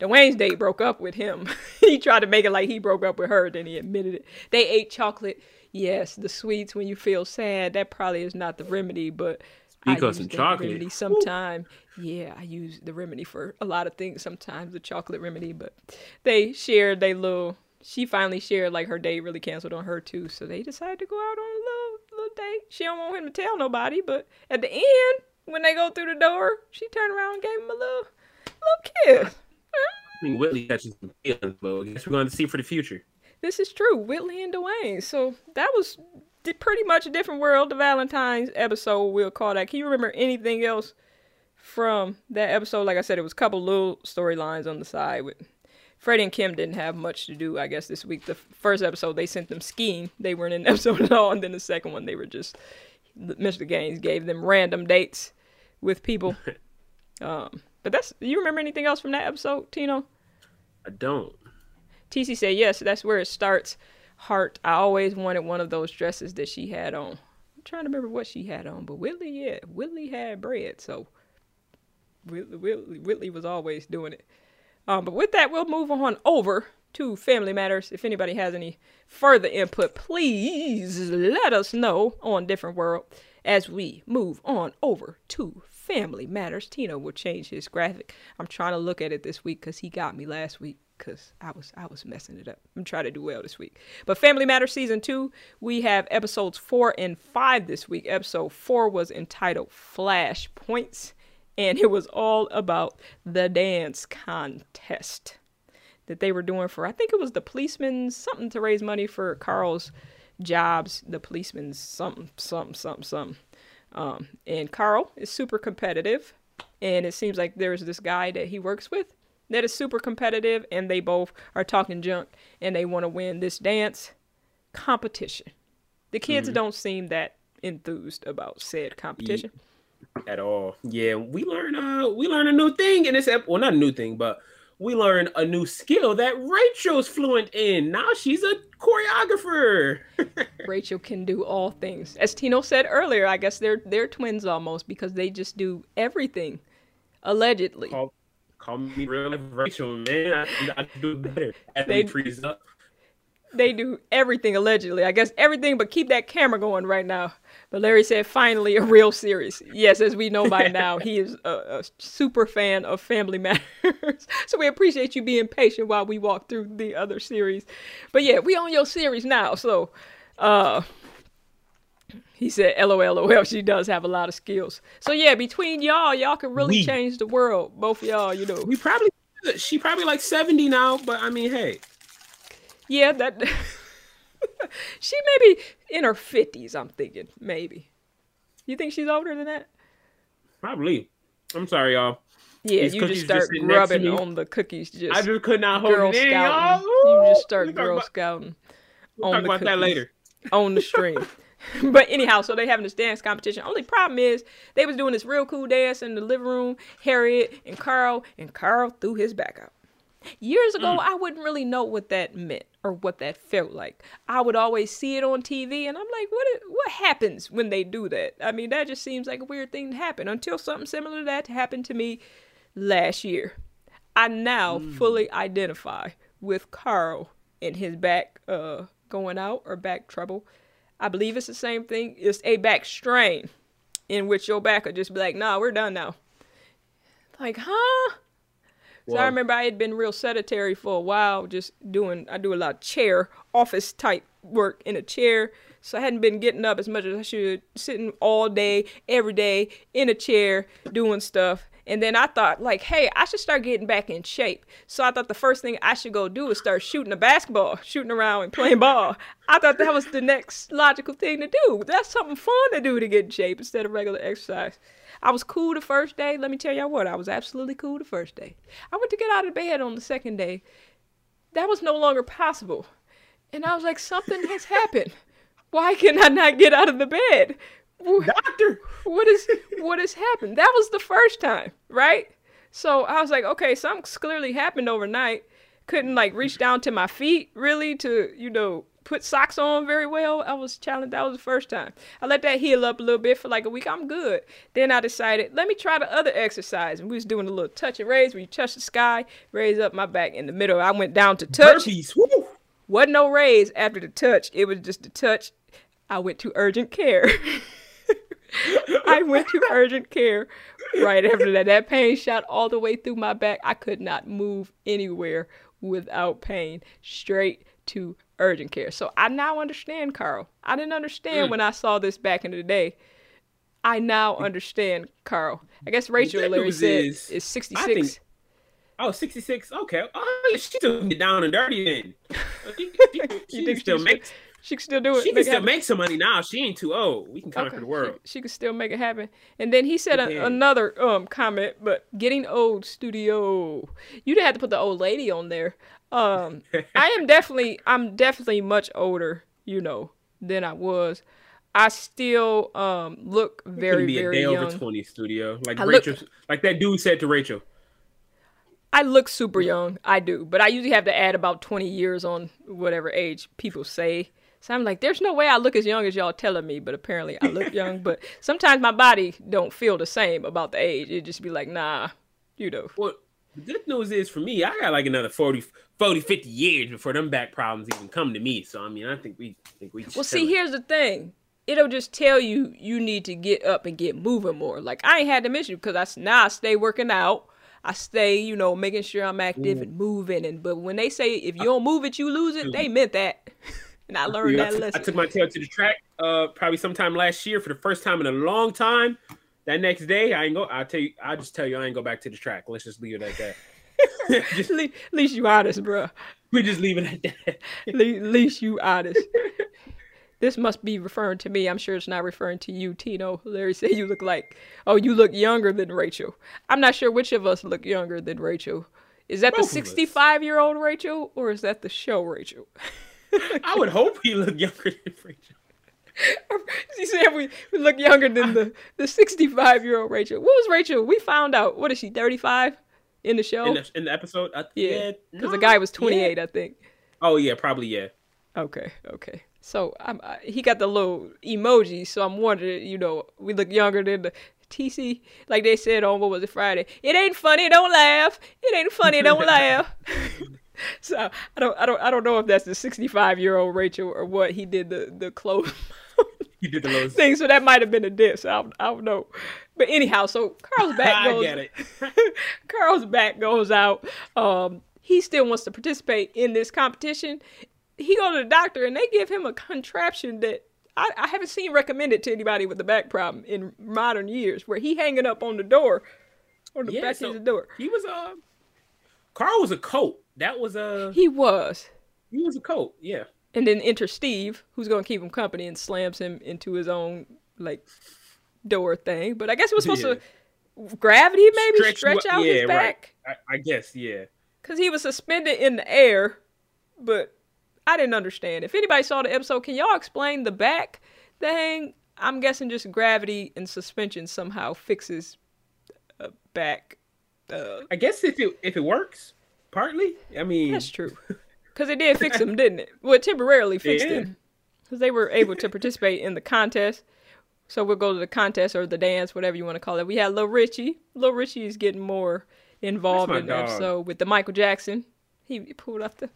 [SPEAKER 1] Dwayne's date broke up with him. he tried to make it like he broke up with her, then he admitted it. They ate chocolate. Yes, the sweets when you feel sad. That probably is not the remedy, but
[SPEAKER 2] Speak
[SPEAKER 1] I
[SPEAKER 2] of
[SPEAKER 1] use
[SPEAKER 2] some chocolate.
[SPEAKER 1] remedy sometime. Yeah, I use the remedy for a lot of things. Sometimes the chocolate remedy, but they shared they little. She finally shared like her date really canceled on her too, so they decided to go out on a little little date. She don't want him to tell nobody, but at the end when they go through the door, she turned around and gave him a little little kiss.
[SPEAKER 2] I mean, Whitley catches some feelings, but I guess we're going to see for the future.
[SPEAKER 1] This is true, Whitley and Dwayne. So that was pretty much a different world. The Valentine's episode, we'll call that. Can you remember anything else from that episode? Like I said, it was a couple little storylines on the side with Freddie and Kim didn't have much to do, I guess, this week. The first episode, they sent them skiing. They weren't in the episode at all. And then the second one, they were just, Mr. Gaines gave them random dates with people. um, but that's, you remember anything else from that episode, Tino?
[SPEAKER 2] I don't.
[SPEAKER 1] TC said, yes, that's where it starts. Heart, I always wanted one of those dresses that she had on. I'm trying to remember what she had on, but Whitley, yeah, Whitley had bread, so Whitley, Whitley, Whitley was always doing it. Um, but with that, we'll move on over to Family Matters. If anybody has any further input, please let us know on Different World as we move on over to Family Matters. Tino will change his graphic. I'm trying to look at it this week because he got me last week because I was I was messing it up. I'm trying to do well this week. But Family Matters season two, we have episodes four and five this week. Episode four was entitled Flash Points, and it was all about the dance contest that they were doing for I think it was the policeman's something to raise money for Carl's jobs. The policeman's something something something something. Um, and Carl is super competitive, and it seems like there's this guy that he works with that is super competitive, and they both are talking junk, and they want to win this dance competition. The kids don't seem that enthused about said competition.
[SPEAKER 2] at all. Yeah, we learn uh we learn a new thing in this ep- well not a new thing, but we learn a new skill that Rachel's fluent in. Now she's a choreographer.
[SPEAKER 1] Rachel can do all things. As Tino said earlier, I guess they're they're twins almost because they just do everything. Allegedly.
[SPEAKER 2] call, call me real life Rachel, man. I, I do better. As
[SPEAKER 1] They-
[SPEAKER 2] freeze up.
[SPEAKER 1] They do everything allegedly. I guess everything but keep that camera going right now. But Larry said finally a real series. Yes, as we know by now, he is a, a super fan of Family Matters. so we appreciate you being patient while we walk through the other series. But yeah, we on your series now. So uh he said, LOL, LOL, she does have a lot of skills. So yeah, between y'all, y'all can really
[SPEAKER 2] We.
[SPEAKER 1] change the world. Both of y'all, you know.
[SPEAKER 2] We probably she probably like 70 now, but I mean, hey.
[SPEAKER 1] Yeah, that she may be in her fifties. I'm thinking maybe. You think she's older than that?
[SPEAKER 2] Probably. I'm sorry, y'all.
[SPEAKER 1] Yeah,
[SPEAKER 2] These
[SPEAKER 1] you just
[SPEAKER 2] just
[SPEAKER 1] start
[SPEAKER 2] sitting next to
[SPEAKER 1] grubbing
[SPEAKER 2] me.
[SPEAKER 1] on the cookies. Just
[SPEAKER 2] I just could not hold
[SPEAKER 1] Girl
[SPEAKER 2] it in, y'all.
[SPEAKER 1] You just start Girl
[SPEAKER 2] about-
[SPEAKER 1] Scouting
[SPEAKER 2] We'll
[SPEAKER 1] on
[SPEAKER 2] talk about that later.
[SPEAKER 1] on the stream. but anyhow, so they having this dance competition. Only problem is they was doing this real cool dance in the living room. Harriet and Carl, and Carl threw his back out. Years ago, I wouldn't really know what that meant or what that felt like. I would always see it on TV, and I'm like, what? What happens when they do that? I mean, that just seems like a weird thing to happen. Until something similar to that happened to me last year. I now fully identify with Carl and his back uh, going out or back trouble. I believe it's the same thing. It's a back strain in which your back will just be like, nah, we're done now. Like, huh? So I remember I had been real sedentary for a while, just doing, I do a lot of chair, office type work in a chair. So I hadn't been getting up as much as I should, sitting all day, every day in a chair, doing stuff. And then I thought, like, hey, I should start getting back in shape. So I thought the first thing I should go do is start shooting a basketball, shooting around and playing ball. I thought that was the next logical thing to do. That's something fun to do to get in shape instead of regular exercise. I was cool the first day. Let me tell y'all what, I was absolutely cool the first day. I went to get out of bed on the second day. That was no longer possible. And I was like, something has happened. Why can I not get out of the bed?
[SPEAKER 2] Doctor,
[SPEAKER 1] what is what has happened? That was the first time, right? So I was like, okay, something's clearly happened overnight. Couldn't like reach down to my feet really to, you know, put socks on very well. I was challenged. That was the first time. I let that heal up a little bit for like a week. I'm good. Then I decided, let me try the other exercise. And we was doing a little touch and raise where you touch the sky, raise up my back in the middle. I went down to touch.
[SPEAKER 2] Burpees. Woo.
[SPEAKER 1] Wasn't no raise after the touch. It was just the touch. I went to urgent care. I went to urgent care right after that. That pain shot all the way through my back. I could not move anywhere without pain. Straight to urgent care. So I now understand, Carl. I didn't understand mm. when I saw this back in the day. I now understand, Carl. I guess Rachel Larry said is, is 66. Think,
[SPEAKER 2] oh, 66. Okay. Oh, she took it down and dirty then. She, she, she still makes
[SPEAKER 1] she can still do it.
[SPEAKER 2] She can still make some money now. She ain't too old. We can conquer okay. the world.
[SPEAKER 1] She, she, can still make it happen. And then he said a, another um comment, but getting old studio. You didn't have to put the old lady on there. Um, I am definitely, I'm definitely much older, you know, than I was. I still um look very, be very a day young. over
[SPEAKER 2] twenty studio, like I Rachel, look, like that dude said to Rachel.
[SPEAKER 1] I look super young. I do, but I usually have to add about twenty years on whatever age people say. So I'm like, there's no way I look as young as y'all telling me, but apparently I look young. But sometimes my body don't feel the same about the age. It just be like, nah, you know.
[SPEAKER 2] Well, the good news is for me, I got like another 40, 40 50 years before them back problems even come to me. So I mean, I think we I think we.
[SPEAKER 1] Well, see, here's the thing. It'll just tell you you need to get up and get moving more. Like I ain't had them issues because I now I stay working out. I stay, you know, making sure I'm active Ooh. and moving. And but when they say if you don't move it, you lose it, mm. they meant that. I learned that lesson.
[SPEAKER 2] I took my tail to the track uh probably sometime last year for the first time in a long time. That next day, I ain't go. I tell you, I just tell you, I ain't go back to the track. Let's just leave it at
[SPEAKER 1] that. just, at least you honest, bro.
[SPEAKER 2] We just leave it at that.
[SPEAKER 1] at least you honest. this must be referring to me. I'm sure it's not referring to you, Tino. Larry said you look like, oh, you look younger than Rachel. I'm not sure which of us look younger than Rachel. Is that Both the 65 year old Rachel or is that the show Rachel?
[SPEAKER 2] I would hope he looked younger than Rachel.
[SPEAKER 1] she said we, we look younger than the, the 65 year old Rachel. What was Rachel? We found out. What is she, 35 in the show?
[SPEAKER 2] In the, in the episode?
[SPEAKER 1] I, yeah. Because no, the guy was 28, yeah. I think.
[SPEAKER 2] Oh, yeah, probably, yeah.
[SPEAKER 1] Okay, okay. So I'm, I, he got the little emoji, so I'm wondering, you know, we look younger than the TC, like they said on what was it Friday? It ain't funny, don't laugh. It ain't funny, don't laugh. so I don't, I don't, I don't know if that's the 65 year old Rachel or what. He did the the close.
[SPEAKER 2] he did the low
[SPEAKER 1] thing, so that might have been a diss. I don't, I don't know. But anyhow, so Carl's back goes.
[SPEAKER 2] I get it.
[SPEAKER 1] Carl's back goes out. Um, he still wants to participate in this competition. He go to the doctor and they give him a contraption that I, I haven't seen recommended to anybody with a back problem in modern years, where he hanging up on the door, on the yeah, back so of the door.
[SPEAKER 2] He was a uh, Carl was a coat. That was a
[SPEAKER 1] he was.
[SPEAKER 2] He was a coat. Yeah.
[SPEAKER 1] And then enter Steve, who's gonna keep him company and slams him into his own like door thing. But I guess it was supposed yeah. to gravity maybe stretch, stretch out yeah, his back.
[SPEAKER 2] Right. I, I guess yeah.
[SPEAKER 1] Because he was suspended in the air, but I didn't understand. If anybody saw the episode, can y'all explain the back thing? I'm guessing just gravity and suspension somehow fixes a back. Uh,
[SPEAKER 2] I guess if it if it works, partly. I mean,
[SPEAKER 1] that's true. Because it did fix them, didn't it? Well, it temporarily fixed yeah. them because they were able to participate in the contest. So we'll go to the contest or the dance, whatever you want to call it. We had Lil Richie. Lil Richie is getting more involved in the episode with the Michael Jackson. He pulled off the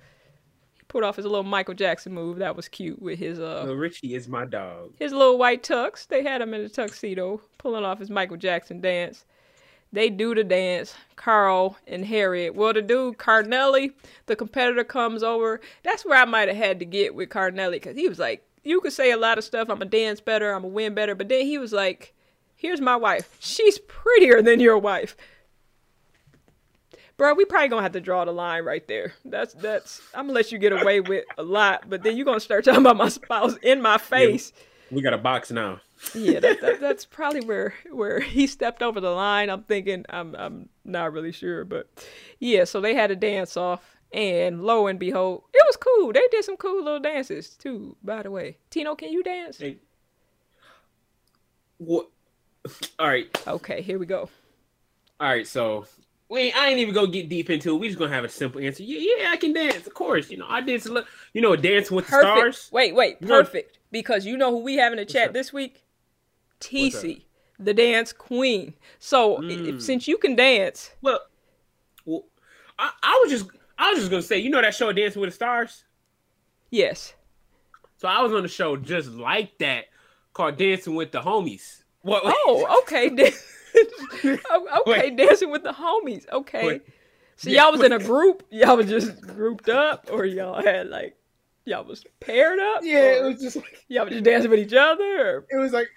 [SPEAKER 1] he pulled off his little Michael Jackson move. That was cute with his uh.
[SPEAKER 2] Lil Richie is my dog.
[SPEAKER 1] His little white tux. They had him in a tuxedo, pulling off his Michael Jackson dance. They do the dance, Carl and Harriet. Well, the dude, Carnelli, the competitor comes over. That's where I might have had to get with Carnelli because he was like, you could say a lot of stuff. I'm a dance better. I'm a win better. But then he was like, here's my wife. She's prettier than your wife. Bro, we probably gonna have to draw the line right there. That's that's. I'm gonna let you get away with a lot, but then you're gonna start talking about my spouse in my face.
[SPEAKER 2] Yeah, we got a box now
[SPEAKER 1] yeah, that, that, that's probably where where he stepped over the line. I'm thinking I'm I'm not really sure, but yeah. So they had a dance off, And lo and behold, it was cool. They did some cool little dances too, by the way. Tino, can you dance?
[SPEAKER 2] Hey. What? All right.
[SPEAKER 1] Okay, here we go.
[SPEAKER 2] All right. So we I ain't even gonna get deep into it. We just gonna have a simple answer. Yeah, yeah, I can dance. Of course. You know, I did some, you know, dancing with
[SPEAKER 1] Perfect.
[SPEAKER 2] the stars.
[SPEAKER 1] Wait, wait,
[SPEAKER 2] You know-
[SPEAKER 1] perfect. Because you know who we have in the chat this week? TC, the dance queen. So i- if,
[SPEAKER 2] Mm.
[SPEAKER 1] since you can dance,
[SPEAKER 2] Well, well, I, I was just I was just gonna say, you know that show Dancing with the Stars?
[SPEAKER 1] yes.
[SPEAKER 2] So I was on a show just like that called Dancing with the Homies. What?
[SPEAKER 1] Oh, okay. Okay,
[SPEAKER 2] Wait.
[SPEAKER 1] dancing with the homies. Okay.
[SPEAKER 2] Wait.
[SPEAKER 1] So y'all was in a group? Y'all was just grouped up? Or y'all had like, y'all was paired up?
[SPEAKER 2] yeah, it was just like
[SPEAKER 1] y'all was just dancing with each other? Or...
[SPEAKER 2] it was like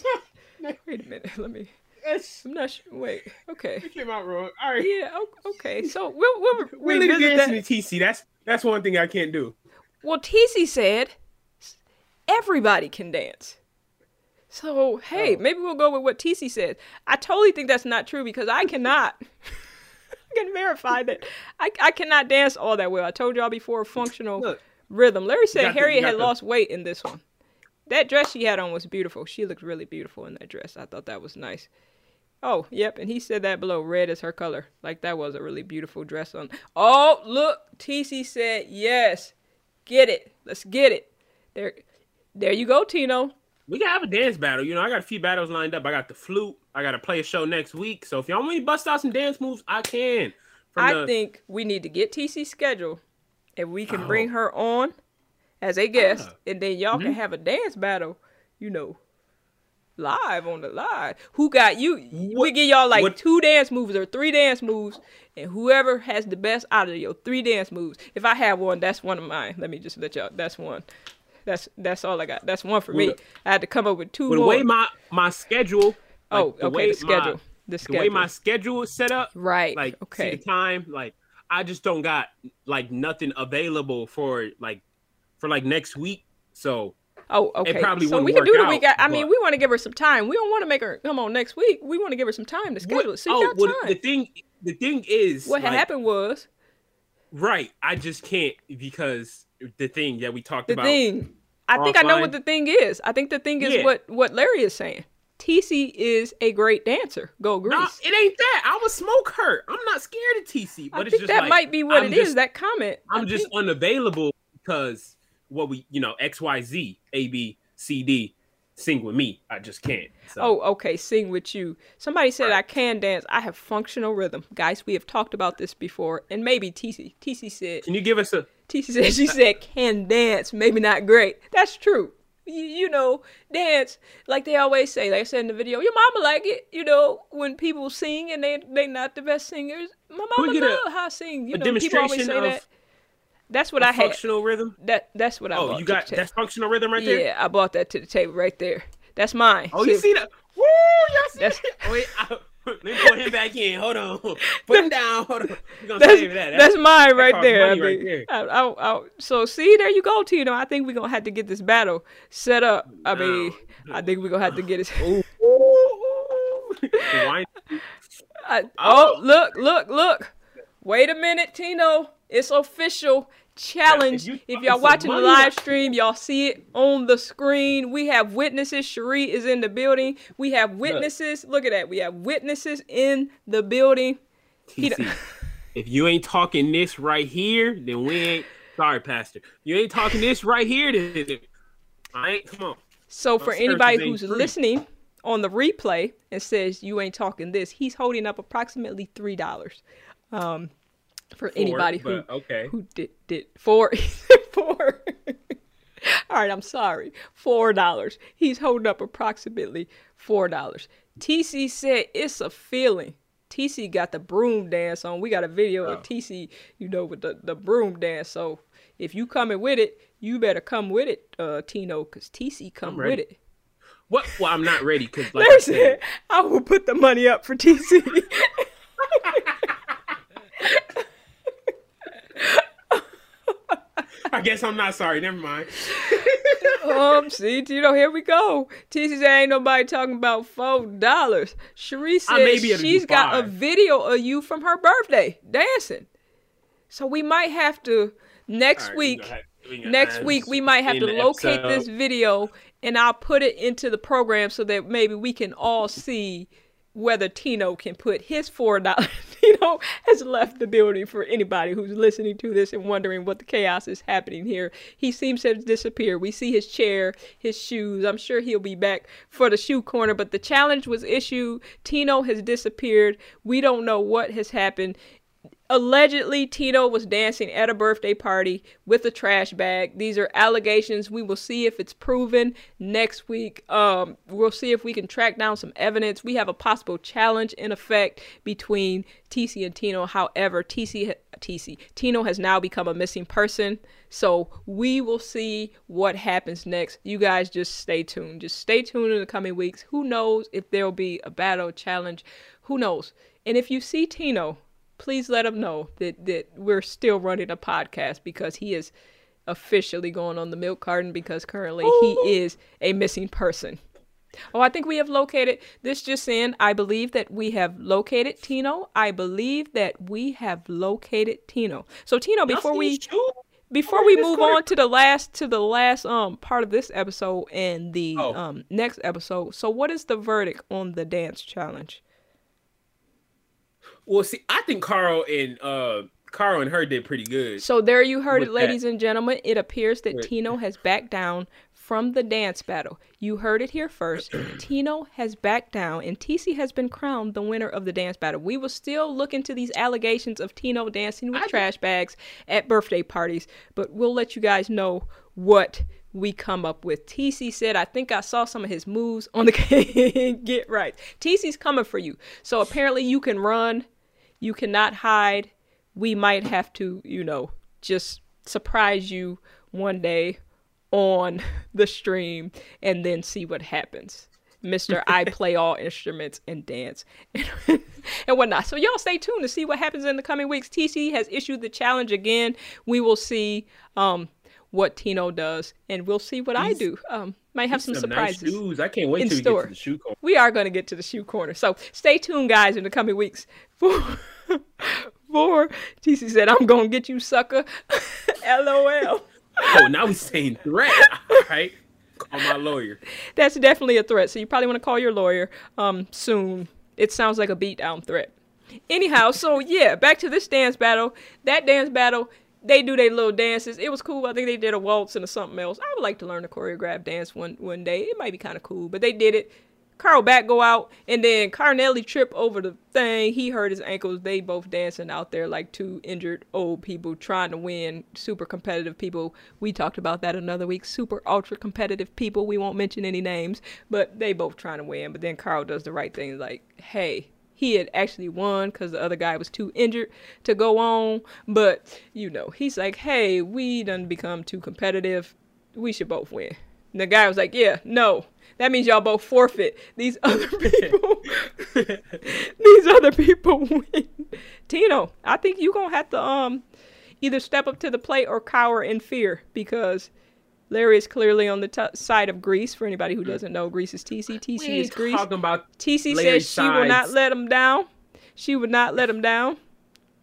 [SPEAKER 1] Wait a minute. Let me,
[SPEAKER 2] That's-
[SPEAKER 1] I'm not sure. Wait. Okay.
[SPEAKER 2] it came out wrong. All right.
[SPEAKER 1] Yeah, okay. So we'll, we'll
[SPEAKER 2] Really
[SPEAKER 1] revisit
[SPEAKER 2] dancing
[SPEAKER 1] that.
[SPEAKER 2] to TC. That's that's one thing I can't do.
[SPEAKER 1] Well, TC said everybody can dance. So, hey,
[SPEAKER 2] Oh.
[SPEAKER 1] maybe we'll go with what TC said. I totally think that's not true because I cannot. I can verify that I, I cannot dance all that well. I told y'all before functional
[SPEAKER 2] Look.
[SPEAKER 1] rhythm. Larry said Harriet had
[SPEAKER 2] the-
[SPEAKER 1] lost weight in this one. That dress she had on was beautiful. She looked really beautiful in that dress. I thought that was nice. Oh, yep, and he said that below. Red is her color. Like that was a really beautiful dress on. Oh, look, TC said yes. Get it. Let's get it. There, there you go, Tino.
[SPEAKER 2] We gotta have a dance battle. You know, I got a few battles lined up. I got the flute. I got to play a show next week. So if y'all want me to bust out some dance moves, I can. From
[SPEAKER 1] I
[SPEAKER 2] the-
[SPEAKER 1] think we need to get TC's schedule, and we can
[SPEAKER 2] Oh.
[SPEAKER 1] bring her on as a guest,
[SPEAKER 2] Ah.
[SPEAKER 1] and then y'all
[SPEAKER 2] Mhm.
[SPEAKER 1] can have a dance battle. You know, live on the live. Who got you? we give y'all like
[SPEAKER 2] what-
[SPEAKER 1] two dance moves or three dance moves, and whoever has the best out of your three dance moves. If I have one, that's one of mine. Let me just let y'all. That's one. That's that's all I got. That's one for me. I had to come up with two
[SPEAKER 2] But the
[SPEAKER 1] more.
[SPEAKER 2] way my my schedule.
[SPEAKER 1] oh,
[SPEAKER 2] like, the
[SPEAKER 1] okay.
[SPEAKER 2] way
[SPEAKER 1] The schedule.
[SPEAKER 2] My,
[SPEAKER 1] the
[SPEAKER 2] the
[SPEAKER 1] schedule.
[SPEAKER 2] way my schedule is set up,
[SPEAKER 1] right.
[SPEAKER 2] like see
[SPEAKER 1] okay.
[SPEAKER 2] the time, like I just don't got like nothing available for like for like next week. So
[SPEAKER 1] Oh, okay.
[SPEAKER 2] probably
[SPEAKER 1] so we can do the week.
[SPEAKER 2] out,
[SPEAKER 1] I, I mean, we want to give her some time. We don't want to make her come on next week. We want to give her some time to schedule it. So
[SPEAKER 2] oh,
[SPEAKER 1] got
[SPEAKER 2] well,
[SPEAKER 1] time.
[SPEAKER 2] the thing the thing is
[SPEAKER 1] what
[SPEAKER 2] like,
[SPEAKER 1] happened was
[SPEAKER 2] Right. I just can't because the thing that we talked
[SPEAKER 1] the
[SPEAKER 2] about.
[SPEAKER 1] thing. I think I know what the thing is. I think the thing is
[SPEAKER 2] Yeah.
[SPEAKER 1] what what Larry is saying. TC is a great dancer. Go Grease.
[SPEAKER 2] No, it ain't that. I would smoke her. I'm not scared of TC, but
[SPEAKER 1] I
[SPEAKER 2] it's
[SPEAKER 1] think
[SPEAKER 2] just
[SPEAKER 1] that
[SPEAKER 2] like,
[SPEAKER 1] might be what
[SPEAKER 2] I'm
[SPEAKER 1] it is.
[SPEAKER 2] just-
[SPEAKER 1] That comment. I
[SPEAKER 2] I'm just
[SPEAKER 1] think-
[SPEAKER 2] unavailable because what we, you know, X, Y, Z, A, B, C, D, sing with me. I just can't. So.
[SPEAKER 1] Oh, okay. Sing with you. Somebody said I can dance. I have functional rhythm, guys. We have talked about this before, and maybe TC. TC said
[SPEAKER 2] Can you give us a?
[SPEAKER 1] TC said she said can dance, maybe not great. That's true. You, you know, dance like they always say. Like I said in the video, your mama like it. You know, when people sing and they they not the best singers. My mama
[SPEAKER 2] a-
[SPEAKER 1] how I sing. You know, people always say
[SPEAKER 2] of
[SPEAKER 1] that. That's what I had.
[SPEAKER 2] functional rhythm.
[SPEAKER 1] That that's what I
[SPEAKER 2] Oh, you got
[SPEAKER 1] the
[SPEAKER 2] that's functional rhythm right there.
[SPEAKER 1] Yeah, I bought that to the table right there. That's mine.
[SPEAKER 2] Oh, you see that? Woo! Y'all see
[SPEAKER 1] That's-
[SPEAKER 2] that? Wait, I, let me put him back in. Hold on. Put him down. Hold on. We're gonna
[SPEAKER 1] That's,
[SPEAKER 2] save that.
[SPEAKER 1] that's mine right there. I
[SPEAKER 2] money right there.
[SPEAKER 1] I, I, I, so see, there you go, Tino. I think we're gonna have to get this battle set up. I mean, I think we're gonna have to get it.
[SPEAKER 2] Ooh,
[SPEAKER 1] I, oh. oh, look, look, look. Wait a minute, Tino. It's official challenge.
[SPEAKER 2] If you,
[SPEAKER 1] if y'all watching the live stream, y'all see it on the screen. We have witnesses. Cherie is in the building. We have witnesses. Look at that. We have witnesses in the building.
[SPEAKER 2] TC, if you ain't talking this right here, then we ain't. Sorry, Pastor. You ain't talking this right here. Then, then- I ain't. Come on.
[SPEAKER 1] So for anybody who's
[SPEAKER 2] free.
[SPEAKER 1] listening on the replay and says you ain't talking this, he's holding up approximately three dollars. Um, for anybody who
[SPEAKER 2] okay.
[SPEAKER 1] who did did four four. All right, I'm sorry. Four dollars. He's holding up approximately four dollars. TC said it's a feeling. TC got the broom dance on. We got a video
[SPEAKER 2] Oh.
[SPEAKER 1] of TC, you know, with the, the broom dance. So if you coming with it, you better come with it, uh, Tino, cause TC come with it.
[SPEAKER 2] What? Well, I'm not ready because, like I said,
[SPEAKER 1] I will put the money up for TC.
[SPEAKER 2] I guess I'm not sorry. Never mind.
[SPEAKER 1] um, see, you know, here we go. TC said, ain't nobody talking about four dollars. Cherie
[SPEAKER 2] I may
[SPEAKER 1] said
[SPEAKER 2] be able to do
[SPEAKER 1] she's got a video of you from her birthday dancing. So we might have to next
[SPEAKER 2] right,
[SPEAKER 1] week.
[SPEAKER 2] we
[SPEAKER 1] Next week we might have to locate
[SPEAKER 2] episode.
[SPEAKER 1] this video and I'll put it into the program so that maybe we can all see whether Tino can put his four dollars. Tino has left the building for anybody who's listening to this and wondering what the chaos is happening here. He seems to have disappeared. We see his chair, his shoes. I'm sure he'll be back for the shoe corner, but the challenge was issued. Tino has disappeared. We don't know what has happened. Allegedly, Tino was dancing at a birthday party with a trash bag. These are allegations. We will see if it's proven next week. Um, we'll see if we can track down some evidence. We have a possible challenge in effect between TC and Tino. However, TC, TC, Tino has now become a missing person. So we will see what happens next. You guys just stay tuned. Just stay tuned in the coming weeks. Who knows if there'll be a battle challenge? Who knows? And if you see Tino, please let him know that, that we're still running a podcast because he is officially going on the milk carton because currently he is a missing person. Oh, I think we have located this just in. I believe that we have located Tino. I believe that we have located Tino. So Tino, before we before we move on to the last to the last um part of this episode and the
[SPEAKER 2] Oh.
[SPEAKER 1] um next episode. So what is the verdict on the dance challenge?
[SPEAKER 2] Well, see, I think Carl and uh Carl and her did pretty good.
[SPEAKER 1] So there you heard it, ladies and gentlemen. It appears that Tino has backed down from the dance battle. You heard it here first. Tino has backed down, and TC has been crowned the winner of the dance battle. We will still look into these allegations of Tino dancing with
[SPEAKER 2] I-
[SPEAKER 1] trash bags at birthday parties, but we'll let you guys know what we come up with. TC said, I think I saw some of his moves on the Get Right. TC's coming for you. So apparently you can run, you cannot hide. We might have to, you know, just surprise you one day on the stream and then see what happens. Mr. I play all instruments and dance and, and whatnot. So y'all stay tuned to see what happens in the coming weeks. TC has issued the challenge again. We will see um what Tino does and we'll see what I do. Um might have some,
[SPEAKER 2] nice
[SPEAKER 1] surprises
[SPEAKER 2] shoes. I can't wait
[SPEAKER 1] in
[SPEAKER 2] till we
[SPEAKER 1] store.
[SPEAKER 2] get to the shoe corner.
[SPEAKER 1] we are going to get to the shoe corner. So stay tuned, guys, in the coming weeks. For, for TC said, I'm going to get you, sucker. LOL.
[SPEAKER 2] Oh, now he's saying threat. All right. Call my lawyer.
[SPEAKER 1] That's definitely a threat. So you probably want to call your lawyer um, soon. It sounds like a beatdown threat. Anyhow, so yeah, back to this dance battle. That dance battle, they do their little dances. It was cool. I think they did a waltz and something else. I would like to learn a choreographed dance one one day. It might be kind of cool, but they did it. Carl back go out, and then Carnelli trip over the thing. He hurt his ankles. They both dancing out there like two injured old people trying to win. Super competitive people. We talked about that another week. Super ultra competitive people. We won't mention any names, but they both trying to win. But then Carl does the right thing, like, hey, he had actually won because the other guy was too injured to go on. But you know, he's like, hey, we done become too competitive. We should both win. And the guy was like, yeah, no. That means y'all both forfeit. These other people, these other people win. Tino, I think you gonna have to um either step up to the plate or cower in fear because Larry is clearly on the t- side of Greece. For anybody who doesn't know, Greece is TC. TC is Greece.
[SPEAKER 2] talking about.
[SPEAKER 1] TC
[SPEAKER 2] Larry
[SPEAKER 1] says she will not let him down. She would not let him down.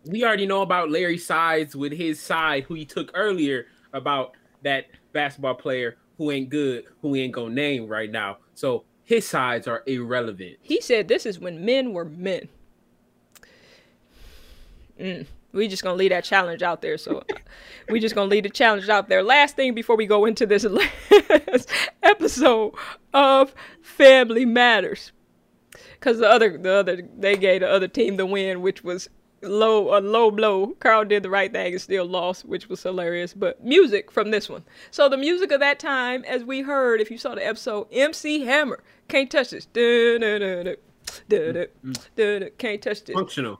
[SPEAKER 2] We already know about Larry sides with his side, who he took earlier about that basketball player who ain't good, who we ain't gonna name right now. So his sides are irrelevant.
[SPEAKER 1] He said this is when men were men. Mm. We just gonna leave that challenge out there. So we just gonna leave the challenge out there. Last thing before we go into this last episode of Family Matters, because the other the other they gave the other team the win, which was low a low blow. Carl did the right thing and still lost, which was hilarious. But music from this one. So the music of that time, as we heard, if you saw the episode, MC Hammer can't touch this. Can't touch this.
[SPEAKER 2] Functional.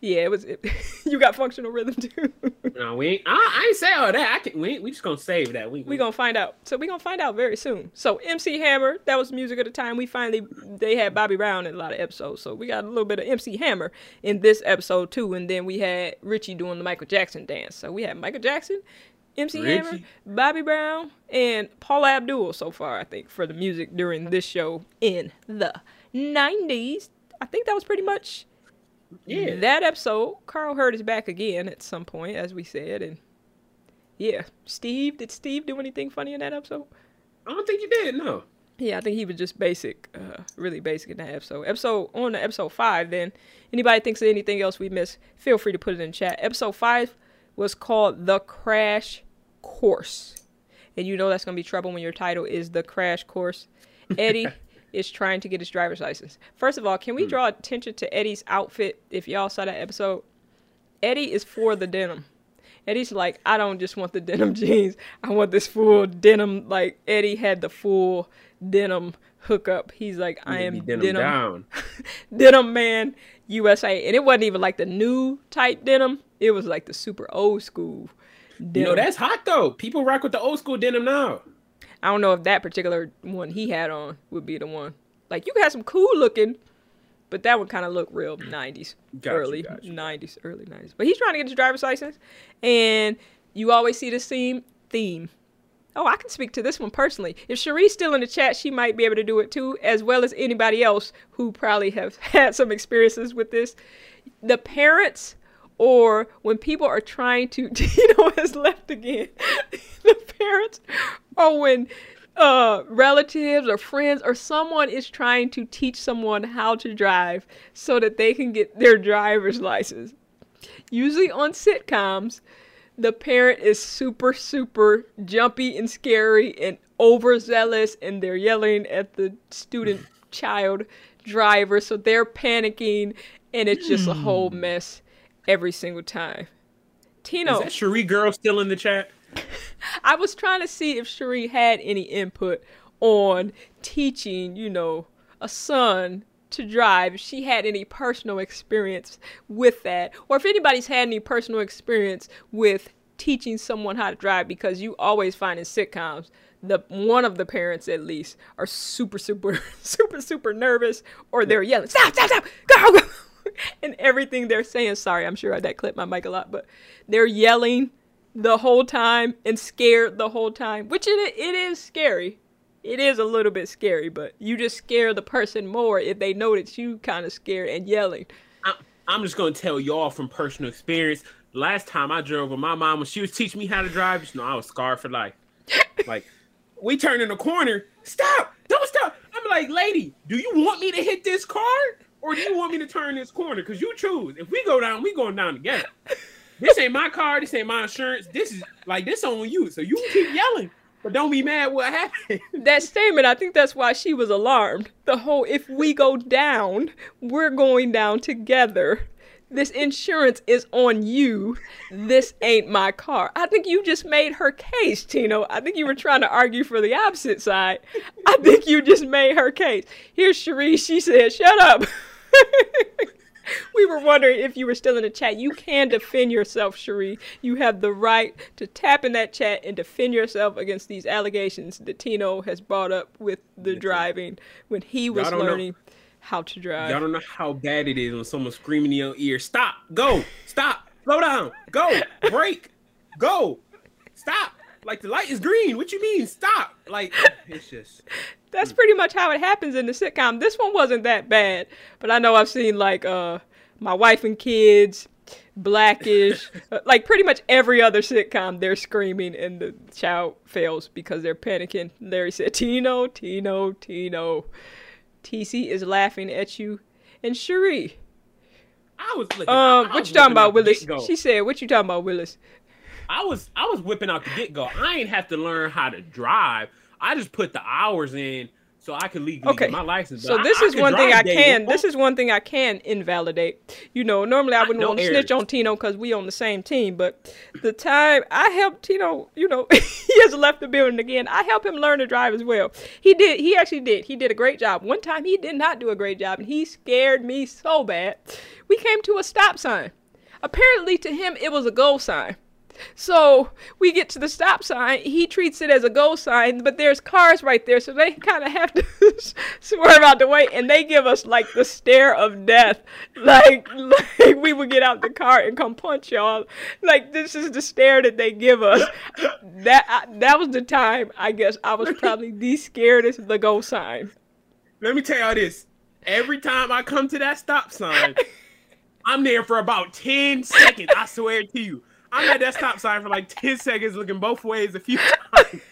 [SPEAKER 1] Yeah, it was. It, you got functional rhythm too.
[SPEAKER 2] No, we ain't. I, I ain't say all that. I can. We, we just gonna save that. We,
[SPEAKER 1] we gonna find out. So we gonna find out very soon. So MC Hammer, that was music at the time. We finally they had Bobby Brown in a lot of episodes, so we got a little bit of MC Hammer in this episode too. And then we had Richie doing the Michael Jackson dance. So we had Michael Jackson, MC Hammer, Bobby Brown, and Paula Abdul so far. I think for the music during this show in the '90s. I think that was pretty much
[SPEAKER 2] Yeah.
[SPEAKER 1] That episode, Carl Hurd is back again at some point, as we said, and yeah, Steve. Did Steve do anything funny in that episode?
[SPEAKER 2] I don't think he did. No.
[SPEAKER 1] Yeah, I think he was just basic, uh, really basic in that episode. Episode on the episode five. Then, anybody thinks of anything else we missed, feel free to put it in chat. Episode five was called the Crash Course, and you know that's gonna be trouble when your title is the Crash Course. Eddie is trying to get his driver's license. First of all, can we hmm. draw attention to Eddie's outfit? If y'all saw that episode, Eddie is for the denim. Eddie's like, I don't just want the denim jeans. I want this full denim. Like Eddie had the full denim hookup. He's like, I am
[SPEAKER 2] denim,
[SPEAKER 1] denim,
[SPEAKER 2] down.
[SPEAKER 1] denim man USA, and it wasn't even like the new type denim. It was like the super old school. Denim.
[SPEAKER 2] You know that's hot though. People rock with the old school denim now.
[SPEAKER 1] I don't know if that particular one he had on would be the one. Like you had some cool looking, but that one kind of looked real '90s,
[SPEAKER 2] Got you,
[SPEAKER 1] early
[SPEAKER 2] got you.
[SPEAKER 1] '90s, early '90s. But he's trying to get his driver's license, and you always see the same theme. Oh, I can speak to this one personally. If Cherie's still in the chat, she might be able to do it too, as well as anybody else who probably have had some experiences with this. The parents, or when people are trying to, Tino has left again. the parents, or when uh, relatives or friends or someone is trying to teach someone how to drive so that they can get their driver's license. Usually on sitcoms, the parent is super, super jumpy and scary and overzealous, and they're yelling at the student child driver, so they're panicking, and it's just a whole mess every single time. Tino,
[SPEAKER 2] Is that Cherie girl still in the chat?
[SPEAKER 1] I was trying to see if Cherie had any input on teaching, you know, a son to drive. If she had any personal experience with that, or if anybody's had any personal experience with teaching someone how to drive, because you always find in sitcoms the one of the parents at least are super, super, super, super nervous, or they're yelling, "Stop! Stop! Stop! Go! Go!" and everything they're saying. Sorry, I'm sure I that clipped my mic a lot, but they're yelling the whole time and scared the whole time, which it, it is scary. It is a little bit scary, but you just scare the person more if they know that you kind of scared and yelling.
[SPEAKER 2] I'm, I'm just gonna tell y'all from personal experience. Last time I drove with my mom when she was teaching me how to drive, you know, I was scarred for life. Like, we turn in a corner, stop, don't stop. I'm like, lady, do you want me to hit this car or do you want me to turn this corner? Because you choose. If we go down, we going down together. This ain't my car. This ain't my insurance. This is like this on you. So you keep yelling, but don't be mad. What happened?
[SPEAKER 1] That statement, I think that's why she was alarmed. The whole if we go down, we're going down together. This insurance is on you. This ain't my car. I think you just made her case, Tino. I think you were trying to argue for the opposite side. I think you just made her case. Here's Cherie. She said, shut up. we were wondering if you were still in the chat. You can defend yourself, Cherie. You have the right to tap in that chat and defend yourself against these allegations that Tino has brought up with the driving when he was
[SPEAKER 2] Y'all know.
[SPEAKER 1] learning how to drive.
[SPEAKER 2] Y'all don't know how bad it is when someone's screaming in your ear, stop, go, stop, slow down, go, brake, go, stop. Like the light is green. What you mean? Stop. Like it's just
[SPEAKER 1] That's pretty much how it happens in the sitcom. This one wasn't that bad, but I know I've seen like uh my wife and kids, Blackish, uh, like pretty much every other sitcom. They're screaming and the child fails because they're panicking. Larry said, "Tino, Tino, Tino." TC is laughing at you, and Cherie.
[SPEAKER 2] I was looking.
[SPEAKER 1] Um,
[SPEAKER 2] I
[SPEAKER 1] what you talking about, Willis? She said, "What you talking about, Willis?"
[SPEAKER 2] I was I was whipping out the get go. I ain't have to learn how to drive. I just put the hours in so I could legally
[SPEAKER 1] Okay.
[SPEAKER 2] get my license.
[SPEAKER 1] So this
[SPEAKER 2] I
[SPEAKER 1] is
[SPEAKER 2] could
[SPEAKER 1] one thing I can. This is one thing I can invalidate. You know, normally I wouldn't
[SPEAKER 2] no
[SPEAKER 1] want to snitch on Tino because we on the same team. But the time I helped Tino, you know, he has left the building again. I helped him learn to drive as well. He did. He actually did. He did a great job. One time he did not do a great job, and he scared me so bad. We came to a stop sign. Apparently, to him, it was a go sign. So we get to the stop sign. He treats it as a go sign, but there's cars right there, so they kind of have to swerve out the way, and they give us like the stare of death. Like, like we would get out the car and come punch y'all. Like this is the stare that they give us. That I, that was the time I guess I was probably the scaredest of the go sign.
[SPEAKER 2] Let me tell y'all this. Every time I come to that stop sign, I'm there for about 10 seconds. I swear to you. I'm at that stop sign for like 10 seconds, looking both ways a few times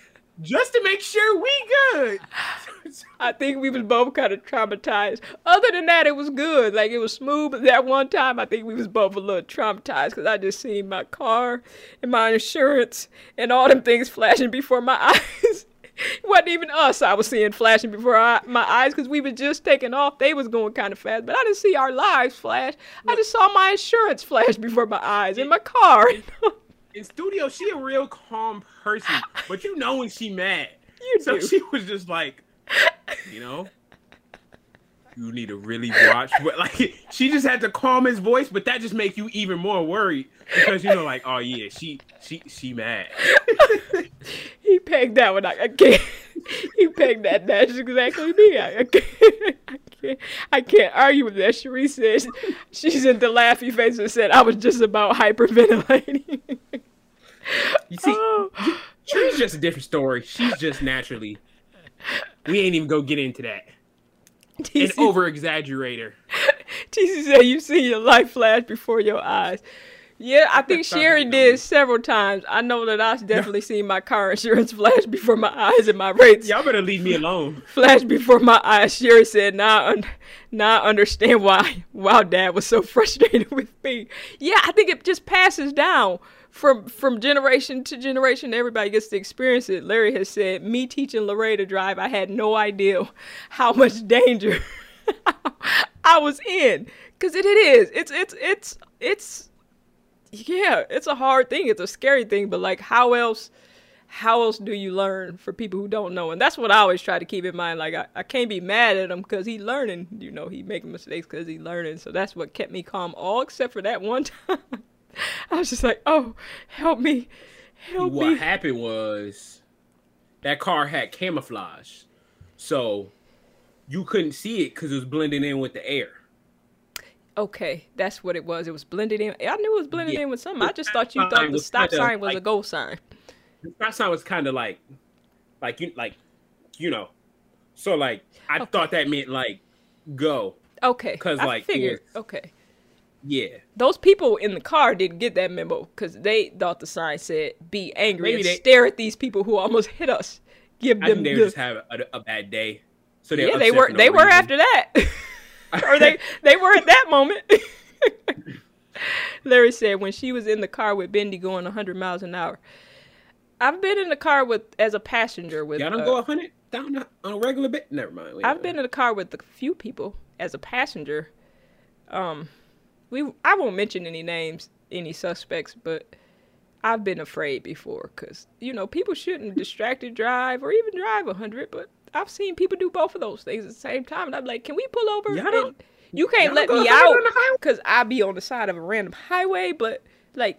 [SPEAKER 2] just to make sure we good.
[SPEAKER 1] I think we was both kind of traumatized. Other than that, it was good. Like it was smooth. But that one time, I think we was both a little traumatized because I just seen my car and my insurance and all them things flashing before my eyes. It wasn't even us I was seeing flashing before I, my eyes because we was just taking off. They was going kind of fast, but I didn't see our lives flash. I just saw my insurance flash before my eyes in my car.
[SPEAKER 2] in studio, she a real calm person, but you know when she mad.
[SPEAKER 1] You
[SPEAKER 2] so
[SPEAKER 1] do.
[SPEAKER 2] she was just like, you know, you need to really watch. But like, she just had to calm his voice, but that just make you even more worried because you know, like, oh yeah, she she she mad.
[SPEAKER 1] he pegged that one. I, I can't. He pegged that. That's exactly me. I, I can't. I can't. I can't argue with that. Cherie says she's in the laughy face and said I was just about hyperventilating.
[SPEAKER 2] You see,
[SPEAKER 1] Oh.
[SPEAKER 2] Cherie's just a different story. She's just naturally. We ain't even go get into that. An over exaggerator.
[SPEAKER 1] TC said you see your life flash before your eyes. Yeah, I think Sherry did several times. I know that I've definitely seen my car insurance flash before my eyes and my rates
[SPEAKER 2] Y'all better leave me alone.
[SPEAKER 1] flash before my eyes. Sherry said, "Now, I un- now I understand why wow Dad was so frustrated with me." Yeah, I think it just passes down from from generation to generation. Everybody gets to experience it. Larry has said, "Me teaching Lorraine to drive, I had no idea how much danger I was in." Because it, it is. It's it's it's it's yeah. It's a hard thing. It's a scary thing. But like, how else? how else do you learn for people who don't know? And that's what I always try to keep in mind. Like I, I can't be mad at him because he learning. You know, he making mistakes because he learning. So that's what kept me calm, all except for that one time. I was just like, oh, help me, help
[SPEAKER 2] what
[SPEAKER 1] me.
[SPEAKER 2] happened was that car had camouflage, so you couldn't see it because it was blending in with the air.
[SPEAKER 1] Okay, that's what it was. It was blended in. I knew it was blended
[SPEAKER 2] Yeah.
[SPEAKER 1] in with something. I just thought you thought the stop sign was a go sign.
[SPEAKER 2] The stop sign was kind of like, like you, like, you know, so like I
[SPEAKER 1] Okay.
[SPEAKER 2] thought that meant like go,
[SPEAKER 1] Okay, because
[SPEAKER 2] like,
[SPEAKER 1] figured.
[SPEAKER 2] was-
[SPEAKER 1] Okay,
[SPEAKER 2] yeah.
[SPEAKER 1] those people in the car didn't get that memo because they thought the sign said "Be angry
[SPEAKER 2] Maybe
[SPEAKER 1] and
[SPEAKER 2] they-
[SPEAKER 1] stare at these people who almost hit us." Give them
[SPEAKER 2] they
[SPEAKER 1] the,
[SPEAKER 2] were just having a, a bad day, so they
[SPEAKER 1] yeah, they were they were after that, or they they were at that moment. Larry said when she was in the car with Bendy going 100 miles an hour. I've been in the car with as a passenger with.
[SPEAKER 2] Y'all don't
[SPEAKER 1] uh,
[SPEAKER 2] go hundred down on a regular bit. Never mind. Wait,
[SPEAKER 1] I've been in the car with a few people as a passenger. Um, we I won't mention any names, any suspects, but I've been afraid before because you know people shouldn't distracted drive or even drive 100, but I've seen people do both of those things at the same time, and I'm like, can we pull over?
[SPEAKER 2] Y'all don't-
[SPEAKER 1] And you can't let me out
[SPEAKER 2] on the highway?
[SPEAKER 1] because I be on the side of a random highway, but like,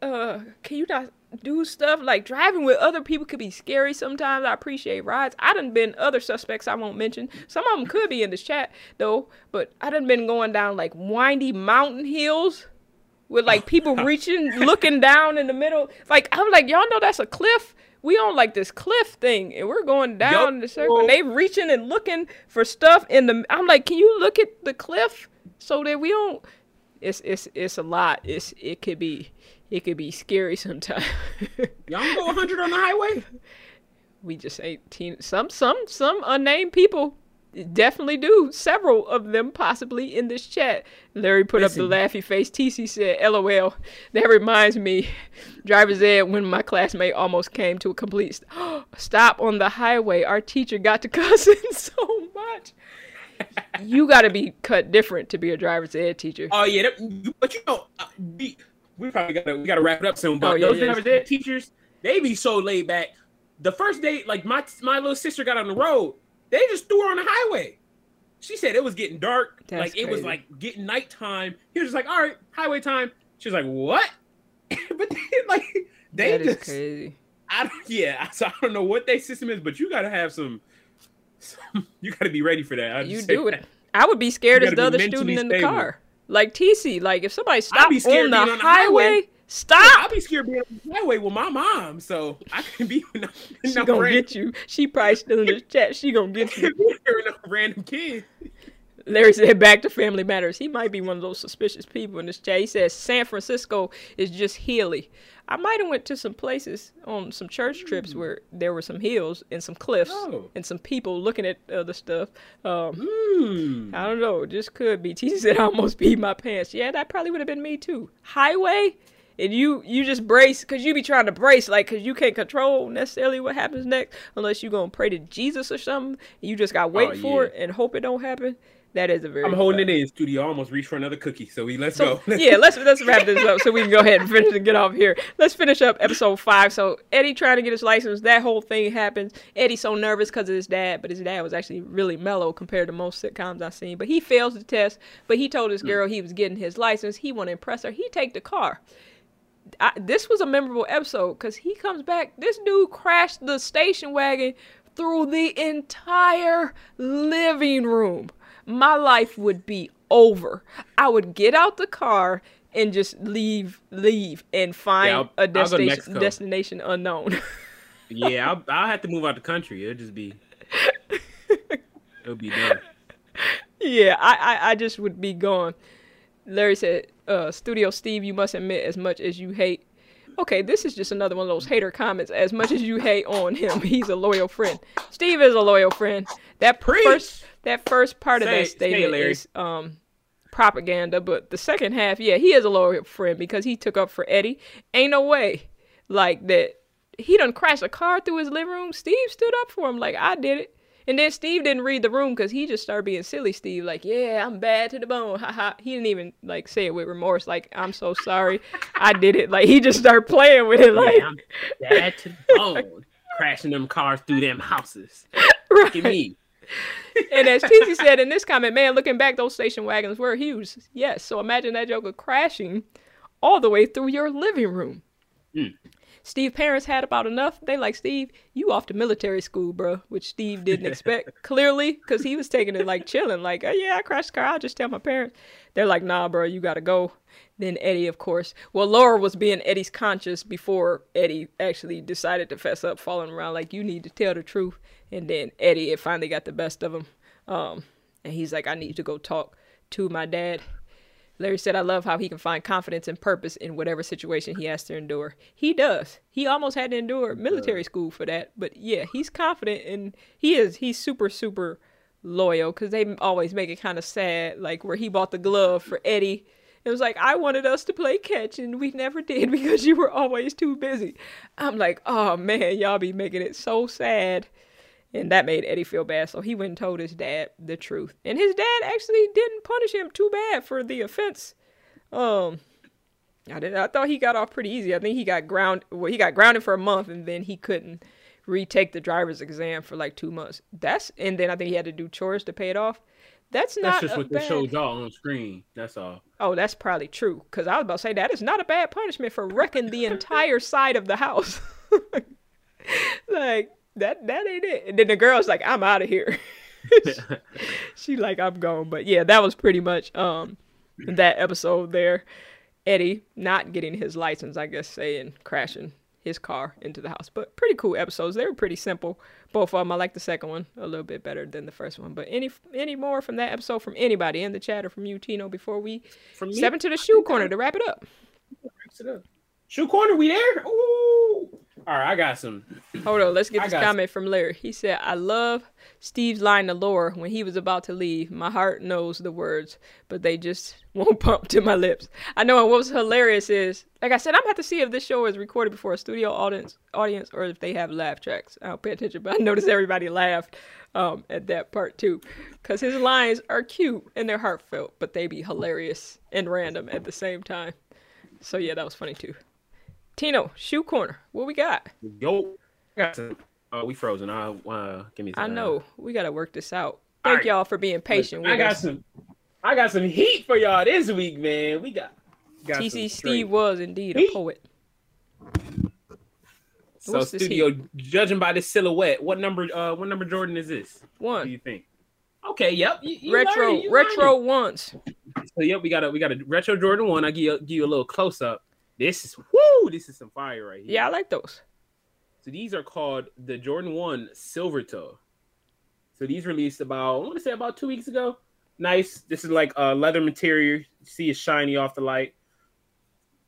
[SPEAKER 1] uh, can you not do stuff like driving with other people could be scary sometimes. I appreciate rides. I done been other suspects I won't mention. Some of them could be in this chat though, but I done been going down like windy mountain hills with like people reaching, looking down in the middle. Like I'm like, y'all know that's a cliff. We on like this cliff thing, and we're going down in the circle. And they reaching and looking for stuff in the. I'm like, can you look at the cliff so that we don't? It's it's it's a lot. It's it could be it could be scary sometimes.
[SPEAKER 2] Y'all go hundred on the highway.
[SPEAKER 1] we just ain't teen. Some some some unnamed people definitely do. Several of them possibly in this chat. Larry put up the laughy face. TC said, "LOL." That reminds me, driver's ed when my classmate almost came to a complete st- stop on the highway. Our teacher got to cussing so much. you got to be cut different to be a driver's ed teacher.
[SPEAKER 2] Oh yeah, that, but you know, uh, we probably gotta we gotta wrap it up soon. But
[SPEAKER 1] Oh, yeah,
[SPEAKER 2] those
[SPEAKER 1] yeah.
[SPEAKER 2] ed teachers, they be so laid back. The first day, like my my little sister got on the road, they just threw her on the highway. She said it was getting dark,
[SPEAKER 1] That's
[SPEAKER 2] like it was like getting nighttime. He was just like, "All right, highway time." She was like, "What?" but then, like they
[SPEAKER 1] that
[SPEAKER 2] just,
[SPEAKER 1] crazy.
[SPEAKER 2] I don't, yeah. So I don't know what their system is, but you gotta have some. some you gotta be ready for that. I'll
[SPEAKER 1] You do
[SPEAKER 2] that.
[SPEAKER 1] it. I would be scared as the other student in the
[SPEAKER 2] stable.
[SPEAKER 1] car. Like TC, like if somebody
[SPEAKER 2] scared
[SPEAKER 1] on the,
[SPEAKER 2] on the
[SPEAKER 1] highway,
[SPEAKER 2] highway.
[SPEAKER 1] stop.
[SPEAKER 2] I'll be scared being on the highway with my mom, so I can be with no,
[SPEAKER 1] She
[SPEAKER 2] no
[SPEAKER 1] gonna
[SPEAKER 2] random,
[SPEAKER 1] get you. She probably still in the chat. She gonna get you.
[SPEAKER 2] no random kid.
[SPEAKER 1] Larry said, back to Family Matters. He might be one of those suspicious people in this chat. He says San Francisco is just hilly. I might have went to some places on some church trips where there were some hills and some cliffs
[SPEAKER 2] Oh.
[SPEAKER 1] and some people looking at other stuff. Um,
[SPEAKER 2] Hmm.
[SPEAKER 1] I don't know. Just could be. TC said I almost peed my pants. Yeah, that probably would have been me too. Highway, and you you just brace because you be trying to brace like because you can't control necessarily what happens next unless you're gonna pray to Jesus or something. You just got to wait
[SPEAKER 2] Oh,
[SPEAKER 1] for
[SPEAKER 2] yeah.
[SPEAKER 1] it and hope it don't happen. That is a very.
[SPEAKER 2] I'm holding it in studio. I almost reached for another cookie. So we let's
[SPEAKER 1] So
[SPEAKER 2] go.
[SPEAKER 1] yeah, let's let's wrap this up so we can go ahead and finish and get off here. Let's finish up episode five. So Eddie trying to get his license, that whole thing happens. Eddie's so nervous because of his dad, but his dad was actually really mellow compared to most sitcoms I've seen. But he fails the test. But he told his hmm. girl he was getting his license. He want to impress her. He take the car. I, this was a memorable episode because he comes back. This dude crashed the station wagon through the entire living room. My life would be over. I would get out the car and just leave, leave, and find
[SPEAKER 2] Yeah,
[SPEAKER 1] a
[SPEAKER 2] I'll go to
[SPEAKER 1] destination destination unknown.
[SPEAKER 2] yeah, I'll, I'll have to move out the country. It'll just be. It'll be done.
[SPEAKER 1] yeah, I, I, I just would be gone. Larry said, uh, Studio Steve, you must admit as much as you hate. Okay, this is just another one of those hater comments. As much as you hate on him, he's a loyal friend. Steve is a loyal friend. That
[SPEAKER 2] Preach.
[SPEAKER 1] first that first part of that statement is um propaganda, but the second half, yeah, he is a loyal friend because he took up for Eddie. Ain't no way like that he done crashed a car through his living room. Steve stood up for him like I did it. And then Steve didn't read the room because he just started being silly. Steve, like, yeah, I'm bad to the bone. Ha ha. He didn't even like say it with remorse. Like, I'm so sorry, I did it. Like, he just started playing with it. Like,
[SPEAKER 2] Yeah, I'm bad to the bone. Crashing them cars through them houses. Look at me.
[SPEAKER 1] And as TC said in this comment, man, looking back, those station wagons were huge. Yes. So imagine that joker crashing all the way through your living room.
[SPEAKER 2] Mm.
[SPEAKER 1] Steve parents had about enough. They like Steve, you off to military school, bro, which Steve didn't expect clearly because he was taking it like chilling, like, oh, yeah, I crashed the car. I'll just tell my parents. They're like, nah, bro, you gotta go. Then Eddie, of course. Well, Laura was being Eddie's conscious before Eddie actually decided to fess up, falling around like, you need to tell the truth. And then Eddie, it finally got the best of him. Um, and he's like, I need to go talk to my dad. Larry said, I love how he can find confidence and purpose in whatever situation he has to endure. He does. He almost had to endure military school for that. But yeah, he's confident and he is. He's super, super loyal because they always make it kind of sad, like where he bought the glove for Eddie. It was like, I wanted us to play catch and we never did because you were always too busy. I'm like, oh man, y'all be making it so sad. And that made Eddie feel bad. So he went and told his dad the truth. And his dad actually didn't punish him too bad for the offense. Um I did I thought he got off pretty easy. I think he got ground well, he got grounded for a month and then he couldn't retake the driver's exam for like two months. That's and then I think he had to do chores to pay it off. That's not
[SPEAKER 2] That's just what they
[SPEAKER 1] bad-
[SPEAKER 2] showed y'all on screen. That's all.
[SPEAKER 1] Oh, that's probably true. Because I was about to say that is not a bad punishment for wrecking the entire side of the house. like that that ain't it. And then the girl's like, I'm out of here. she like, I'm gone. But yeah, that was pretty much um that episode there. Eddie not getting his license, I guess, saying crashing his car into the house. But pretty cool episodes. They were pretty simple. Both of them. I like the second one a little bit better than the first one. But any any more from that episode from anybody in the chat or from you, Tino, before we
[SPEAKER 2] From me,
[SPEAKER 1] step into the shoe corner to wrap it up.
[SPEAKER 2] It up. Shoe corner, we there? Ooh. All right, I got some.
[SPEAKER 1] Hold on, let's get this comment from Larry. He said, I love Steve's line to Laura when he was about to leave. My heart knows the words, but they just won't pump to my lips. I know, and what was hilarious is, like I said, I'm gonna have to see if this show is recorded before a studio audience audience or if they have laugh tracks. I don't pay attention, but I noticed everybody laughed um, at that part too. Because his lines are cute and they're heartfelt, but they be hilarious and random at the same time. So yeah, that was funny too. Tino, shoe corner. What we got?
[SPEAKER 2] Yo, I got some. Oh, we frozen. Uh, uh give me. Some,
[SPEAKER 1] I
[SPEAKER 2] uh,
[SPEAKER 1] know we gotta work this out.
[SPEAKER 2] All
[SPEAKER 1] Thank
[SPEAKER 2] right.
[SPEAKER 1] y'all for being patient
[SPEAKER 2] I
[SPEAKER 1] with
[SPEAKER 2] got
[SPEAKER 1] us.
[SPEAKER 2] some. I got some heat for y'all this week, man. We got. got
[SPEAKER 1] TC Steve was indeed a poet.
[SPEAKER 2] So
[SPEAKER 1] What's
[SPEAKER 2] studio, judging by this silhouette, what number? Uh, what number Jordan is this? One. do you think? Okay, yep. You, you
[SPEAKER 1] retro,
[SPEAKER 2] you
[SPEAKER 1] retro once.
[SPEAKER 2] So yep, we got a we got a retro Jordan one. I give you, give you a little close up. This is woo. This is some fire right here.
[SPEAKER 1] Yeah, I like those.
[SPEAKER 2] So these are called the Jordan One Silver Toe. So these released about I want to say about two weeks ago. nice. This is like a leather material. You see, it's shiny off the light,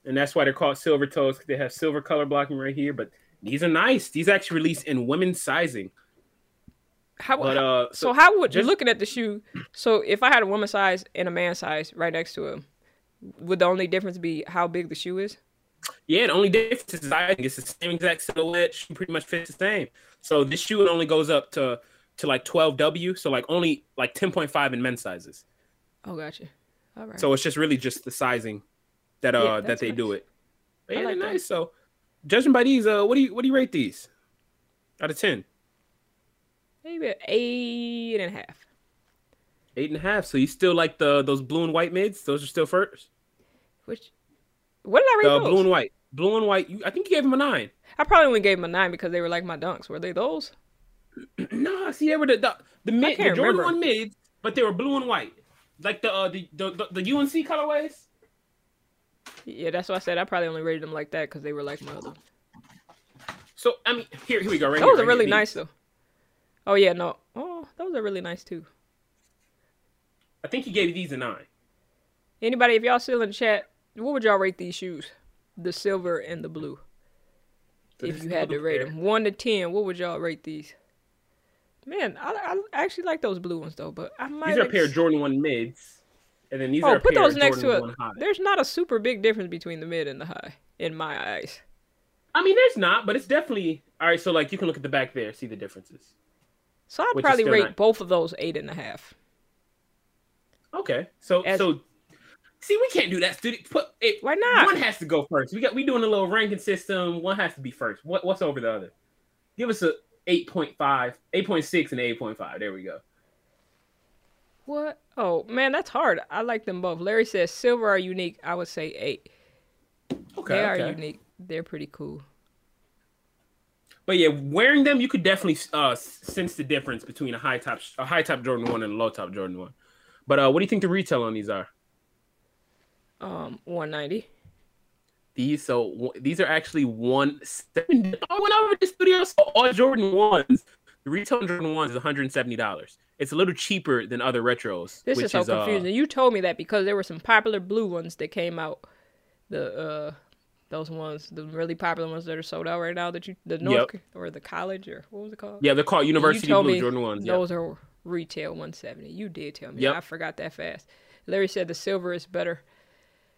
[SPEAKER 2] and that's why they're called silver toes. Because they have silver color blocking right here, but these are nice. These actually release in women's sizing.
[SPEAKER 1] How,
[SPEAKER 2] But uh,
[SPEAKER 1] so,
[SPEAKER 2] so,
[SPEAKER 1] how would you
[SPEAKER 2] just-
[SPEAKER 1] looking at the shoe? So if I had a woman size and a man size right next to him, would the only difference be how big the shoe is?
[SPEAKER 2] yeah, the only difference is sizing. It's the same exact silhouette. Shoe pretty much fits the same. So this shoe only goes up to to like 12W. So like only like 10.5 in men's sizes.
[SPEAKER 1] Oh, gotcha. All right.
[SPEAKER 2] So it's just really just the sizing that uh
[SPEAKER 1] Yeah,
[SPEAKER 2] that they do it. But yeah,
[SPEAKER 1] like
[SPEAKER 2] they're
[SPEAKER 1] that.
[SPEAKER 2] nice. So judging by these, uh, what do you what do you rate these out of ten?
[SPEAKER 1] maybe an eight and a half.
[SPEAKER 2] Eight and a half. So you still like the those blue and white mids? Those are still first.
[SPEAKER 1] Which what did I
[SPEAKER 2] The
[SPEAKER 1] rate those?
[SPEAKER 2] blue and white, blue and white. You, I think you gave them a nine.
[SPEAKER 1] I probably only gave them a nine because they were like my dunks. Were they those?
[SPEAKER 2] no, see, they were the the, the mid, the Jordan
[SPEAKER 1] remember.
[SPEAKER 2] one mids, but they were blue and white, like the uh, the, the the the UNC colorways.
[SPEAKER 1] Yeah, that's why I said I probably only rated them like that because they were like my other.
[SPEAKER 2] So I mean, here here we go. Right
[SPEAKER 1] Those
[SPEAKER 2] here,
[SPEAKER 1] are
[SPEAKER 2] right
[SPEAKER 1] really
[SPEAKER 2] here,
[SPEAKER 1] nice
[SPEAKER 2] these.
[SPEAKER 1] though. Oh yeah, no. Oh, those are really nice too.
[SPEAKER 2] I think he gave these a nine.
[SPEAKER 1] Anybody, if y'all still in the chat, what would y'all rate these shoes? The silver and the blue.
[SPEAKER 2] So
[SPEAKER 1] if you had to rate
[SPEAKER 2] pair.
[SPEAKER 1] them, one to ten, what would y'all rate these? Man, I, I actually like those blue ones though, but I might.
[SPEAKER 2] These are a pair of Jordan one mids, and then these
[SPEAKER 1] Oh,
[SPEAKER 2] are a
[SPEAKER 1] put
[SPEAKER 2] pair
[SPEAKER 1] those
[SPEAKER 2] of
[SPEAKER 1] next
[SPEAKER 2] Jordan
[SPEAKER 1] to it. There's not a super big difference between the mid and the high in my eyes.
[SPEAKER 2] I mean, there's not, but it's definitely all right. So like, you can look at the back there, see the differences.
[SPEAKER 1] So I'd probably rate
[SPEAKER 2] not-
[SPEAKER 1] both of those eight and a half.
[SPEAKER 2] Okay, so
[SPEAKER 1] As-
[SPEAKER 2] so see, we can't do that. Studio. Put it.
[SPEAKER 1] Why not?
[SPEAKER 2] One has to go first. We got we doing a little ranking system. One has to be first. What what's over the other? Give us a 8.5, 8.6, and 8.5. There we go.
[SPEAKER 1] What? Oh man, that's hard. I like them both. Larry says silver are unique. I would say eight.
[SPEAKER 2] Okay,
[SPEAKER 1] they are
[SPEAKER 2] okay.
[SPEAKER 1] unique. They're pretty cool.
[SPEAKER 2] But yeah, wearing them, you could definitely uh, sense the difference between a high top a high top Jordan one and a low top Jordan one. But uh, what do you think the retail on these are?
[SPEAKER 1] Um, one ninety.
[SPEAKER 2] These so w- these are actually one seventy. I went over to the studio, so all Jordan ones. The retail Jordan ones is one hundred and seventy dollars. It's a little cheaper than other retros.
[SPEAKER 1] This
[SPEAKER 2] which
[SPEAKER 1] is so
[SPEAKER 2] uh,
[SPEAKER 1] confusing. you told me that because there were some popular blue ones that came out. The uh, those ones, the really popular ones that are sold out right now. That you the North or the college or what was it called?
[SPEAKER 2] yeah, they're called University Blue Jordan ones.
[SPEAKER 1] Those are retail one seventy. You did tell me.
[SPEAKER 2] Yep.
[SPEAKER 1] I forgot that fast. Larry said the silver is better.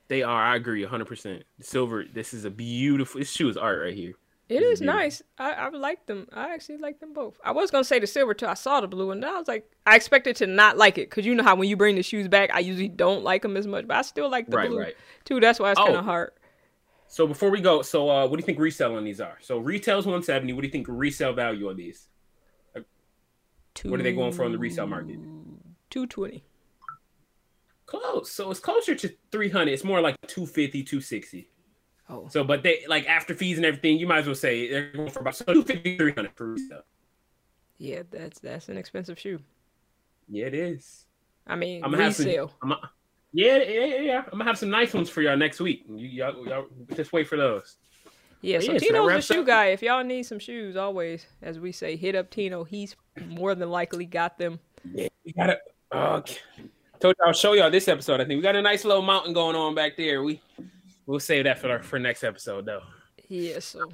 [SPEAKER 2] They are. I agree, hundred percent. Silver. This is a beautiful. This shoe is art right here.
[SPEAKER 1] It
[SPEAKER 2] This is beautiful.
[SPEAKER 1] nice. I, I like them. I actually like them both. I was gonna say the silver till I saw the blue, and then I was like, I expected to not like it because you know how when you bring the shoes back, I usually don't like them as much, but I still like the
[SPEAKER 2] Right,
[SPEAKER 1] blue
[SPEAKER 2] right.
[SPEAKER 1] too. That's why it's kind
[SPEAKER 2] Oh.
[SPEAKER 1] of hard.
[SPEAKER 2] So before we go, so uh, what do you think resale on these are? So retail's one seventy. What do you think resale value on these? What are they going for on the resale market?
[SPEAKER 1] Two twenty.
[SPEAKER 2] Close. So it's closer to three hundred. It's more like 250, 260.
[SPEAKER 1] Oh,
[SPEAKER 2] So, but they like after fees and everything, you might as well say they're going for about so 250, 300 for resale.
[SPEAKER 1] yeah, that's that's an expensive shoe.
[SPEAKER 2] Yeah, it is.
[SPEAKER 1] I mean,
[SPEAKER 2] I'm gonna have some.
[SPEAKER 1] resale.
[SPEAKER 2] I'm yeah, yeah, yeah. I'm gonna have some nice ones for y'all next week. You, y'all, y'all just wait for those.
[SPEAKER 1] Yeah, so
[SPEAKER 2] yeah,
[SPEAKER 1] Tino's a
[SPEAKER 2] wraps
[SPEAKER 1] shoe
[SPEAKER 2] up-
[SPEAKER 1] guy. If y'all need some shoes, always, as we say, hit up Tino. He's more than likely got them.
[SPEAKER 2] Yeah, we got it. Okay. Uh, told you I'll show y'all this episode. I think we got a nice little mountain going on back there. We we'll save that for our, for next episode though.
[SPEAKER 1] Yeah, so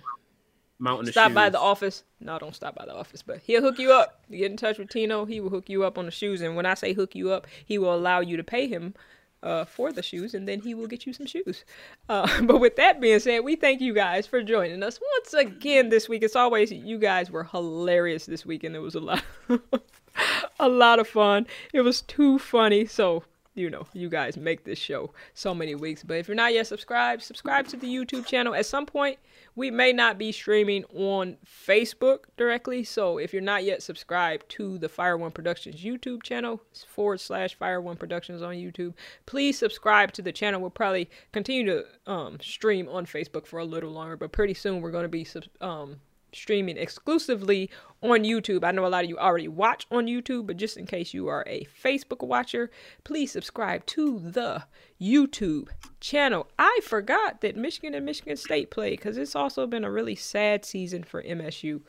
[SPEAKER 2] Mountain. of
[SPEAKER 1] stop by the office. No, don't stop by the office, but he'll hook you up. You get in touch with Tino, he will hook you up on the shoes. And when I say hook you up, he will allow you to pay him uh, for the shoes, and then he will get you some shoes. Uh, but with that being said, we thank you guys for joining us once again this week. As always, you guys were hilarious this week, and it was a lot, a lot of fun. It was too funny, so you know, you guys make this show so many weeks. But if you're not yet subscribed, subscribe to the YouTube channel. At some point, we may not be streaming on Facebook directly. So if you're not yet subscribed to the Fire One Productions YouTube channel, forward slash Fire One Productions on YouTube, please subscribe to the channel. We'll probably continue to um, stream on Facebook for a little longer, but pretty soon we're going to be um, streaming exclusively on YouTube. I know a lot of you already watch on YouTube, but just in case you are a Facebook watcher, please subscribe to the YouTube channel. I forgot that Michigan and Michigan State played because it's also been a really sad season for MSU.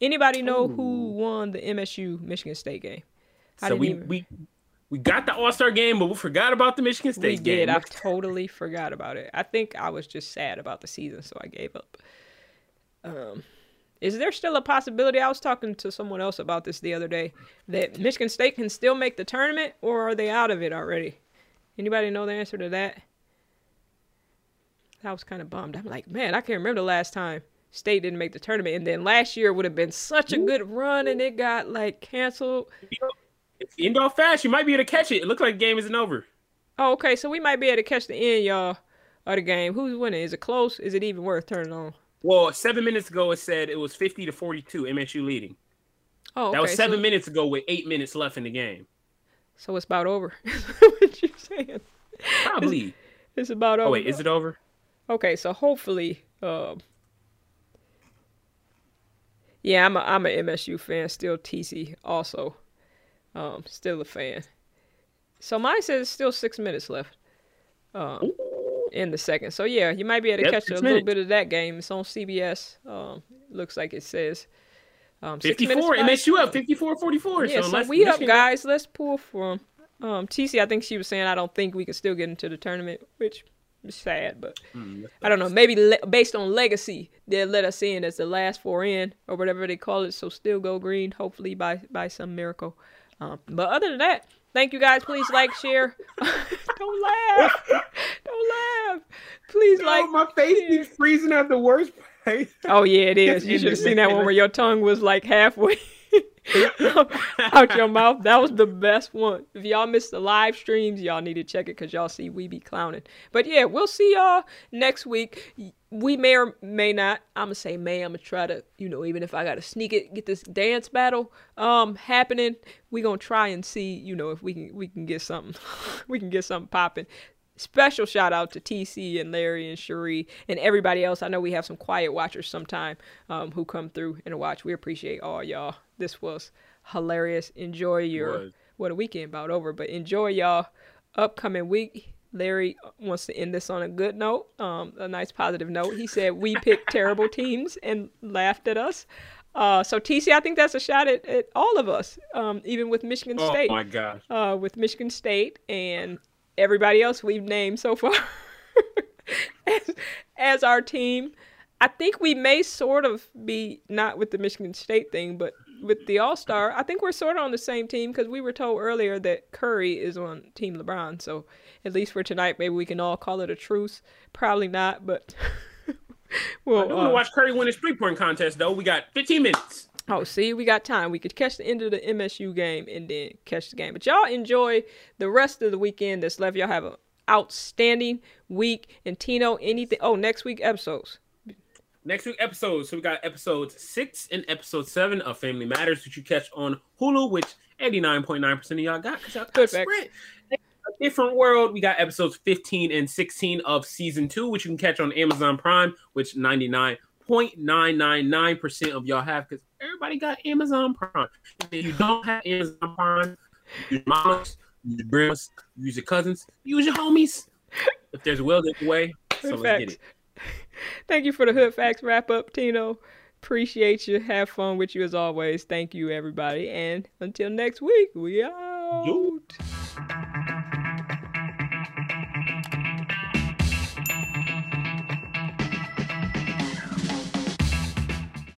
[SPEAKER 1] Anybody know who won the MSU Michigan State game? I
[SPEAKER 2] So we
[SPEAKER 1] even-
[SPEAKER 2] we We got the All Star game, but we forgot about the Michigan State
[SPEAKER 1] we
[SPEAKER 2] game.
[SPEAKER 1] did. I totally forgot about it. I think I was just sad about the season, so I gave up. Um, is there still a possibility? I was talking to someone else about this the other day that Michigan State can still make the tournament, or are they out of it already? Anybody know the answer to that? I was kind of bummed. I'm like, man, I can't remember the last time State didn't make the tournament, and then last year would have been such a good run, and it got like canceled.
[SPEAKER 2] It's end off fast. You might be able to catch it. It looks like the game isn't over.
[SPEAKER 1] Oh, okay, so we might be able to catch the end, y'all, of the game. Who's winning? Is it close? Is it even worth turning on?
[SPEAKER 2] Well, seven minutes ago it said it was fifty to forty-two, MSU leading.
[SPEAKER 1] Oh, okay.
[SPEAKER 2] That was seven
[SPEAKER 1] so,
[SPEAKER 2] minutes ago with eight minutes left in the game.
[SPEAKER 1] So it's about over. what you saying?
[SPEAKER 2] Probably.
[SPEAKER 1] It's, it's about over.
[SPEAKER 2] Oh wait, is it over?
[SPEAKER 1] Okay, so hopefully, um, yeah, I'm a I'm a MSU fan. Still TC also, um, still a fan. So mine says still six minutes left, um, in the second. So yeah, you might be able to
[SPEAKER 2] Yep,
[SPEAKER 1] catch a
[SPEAKER 2] six
[SPEAKER 1] little bit of that game. It's on CBS. Um, looks like it says. Um, six
[SPEAKER 2] Fifty-four.
[SPEAKER 1] minutes
[SPEAKER 2] MSU
[SPEAKER 1] left.
[SPEAKER 2] up 54-44.
[SPEAKER 1] Yeah,
[SPEAKER 2] so
[SPEAKER 1] so we up, guys. Let's pull from um, TC. I think she was saying I don't think we can still get into the tournament, which is sad, but
[SPEAKER 2] Mm,
[SPEAKER 1] I don't know. Maybe le- based on legacy, they'll let us in as the last four in or whatever they call it. So still go green, hopefully by by some miracle. Um, but other than that, thank you guys. Please like, share. don't laugh. Don't laugh. Please like.
[SPEAKER 2] oh, my face
[SPEAKER 1] share.
[SPEAKER 2] keeps freezing at the worst place.
[SPEAKER 1] Oh yeah, it is. You should have seen that one where your tongue was like halfway out your mouth. That was the best one. If y'all missed the live streams, y'all need to check it because y'all see we be clowning. But yeah, we'll see y'all next week. We may or may not. I'm gonna say may. I'm gonna try to, you know, even if I gotta sneak it, get this dance battle um happening. We gonna try and see, you know, if we can we can get something, we can get something popping. Special shout out to TC and Larry and Cherie and everybody else. I know we have some quiet watchers sometime um, who come through and watch. We appreciate all y'all. This was hilarious. Enjoy your
[SPEAKER 2] was.
[SPEAKER 1] what a weekend about over, but enjoy y'all upcoming week. Larry wants to end this on a good note, um, a nice positive note. He said we picked terrible teams and laughed at us. Uh, so TC, I think that's a shot at, at all of us, um, even with Michigan State.
[SPEAKER 2] Oh my gosh.
[SPEAKER 1] uh, with Michigan State and everybody else we've named so far as, as our team. I think we may sort of be not with the Michigan State thing, but with the All Star. I think we're sort of on the same team because we were told earlier that Curry is on Team LeBron. So at least for tonight, maybe we can all call it a truce. Probably not, but
[SPEAKER 2] I
[SPEAKER 1] well,
[SPEAKER 2] do want to
[SPEAKER 1] uh,
[SPEAKER 2] watch Curry win his three point contest though. We got 15 minutes.
[SPEAKER 1] Oh, see, we got time. We could catch the end of the MSU game and then catch the game. But y'all enjoy the rest of the weekend that's left. Y'all have an outstanding week. And Tino, anything? Oh, next week episodes.
[SPEAKER 2] Next week episodes. So we got episode six and episode seven of Family Matters, which you catch on Hulu, which 89.9% of y'all got because y'all got
[SPEAKER 1] Good.
[SPEAKER 2] Sprint. A different world. We got episodes 15 and 16 of season two, which you can catch on Amazon Prime, which 99.999% of y'all have because everybody got Amazon Prime. If you don't have Amazon Prime, use your mamas, use your grandmas, use your cousins, use your homies. If there's a will, there's a way. So let's get it.
[SPEAKER 1] Thank you for the Hood Facts wrap up, Tino. Appreciate you. Have fun with you as always. Thank you, everybody. And until next week, we out.
[SPEAKER 2] Yo.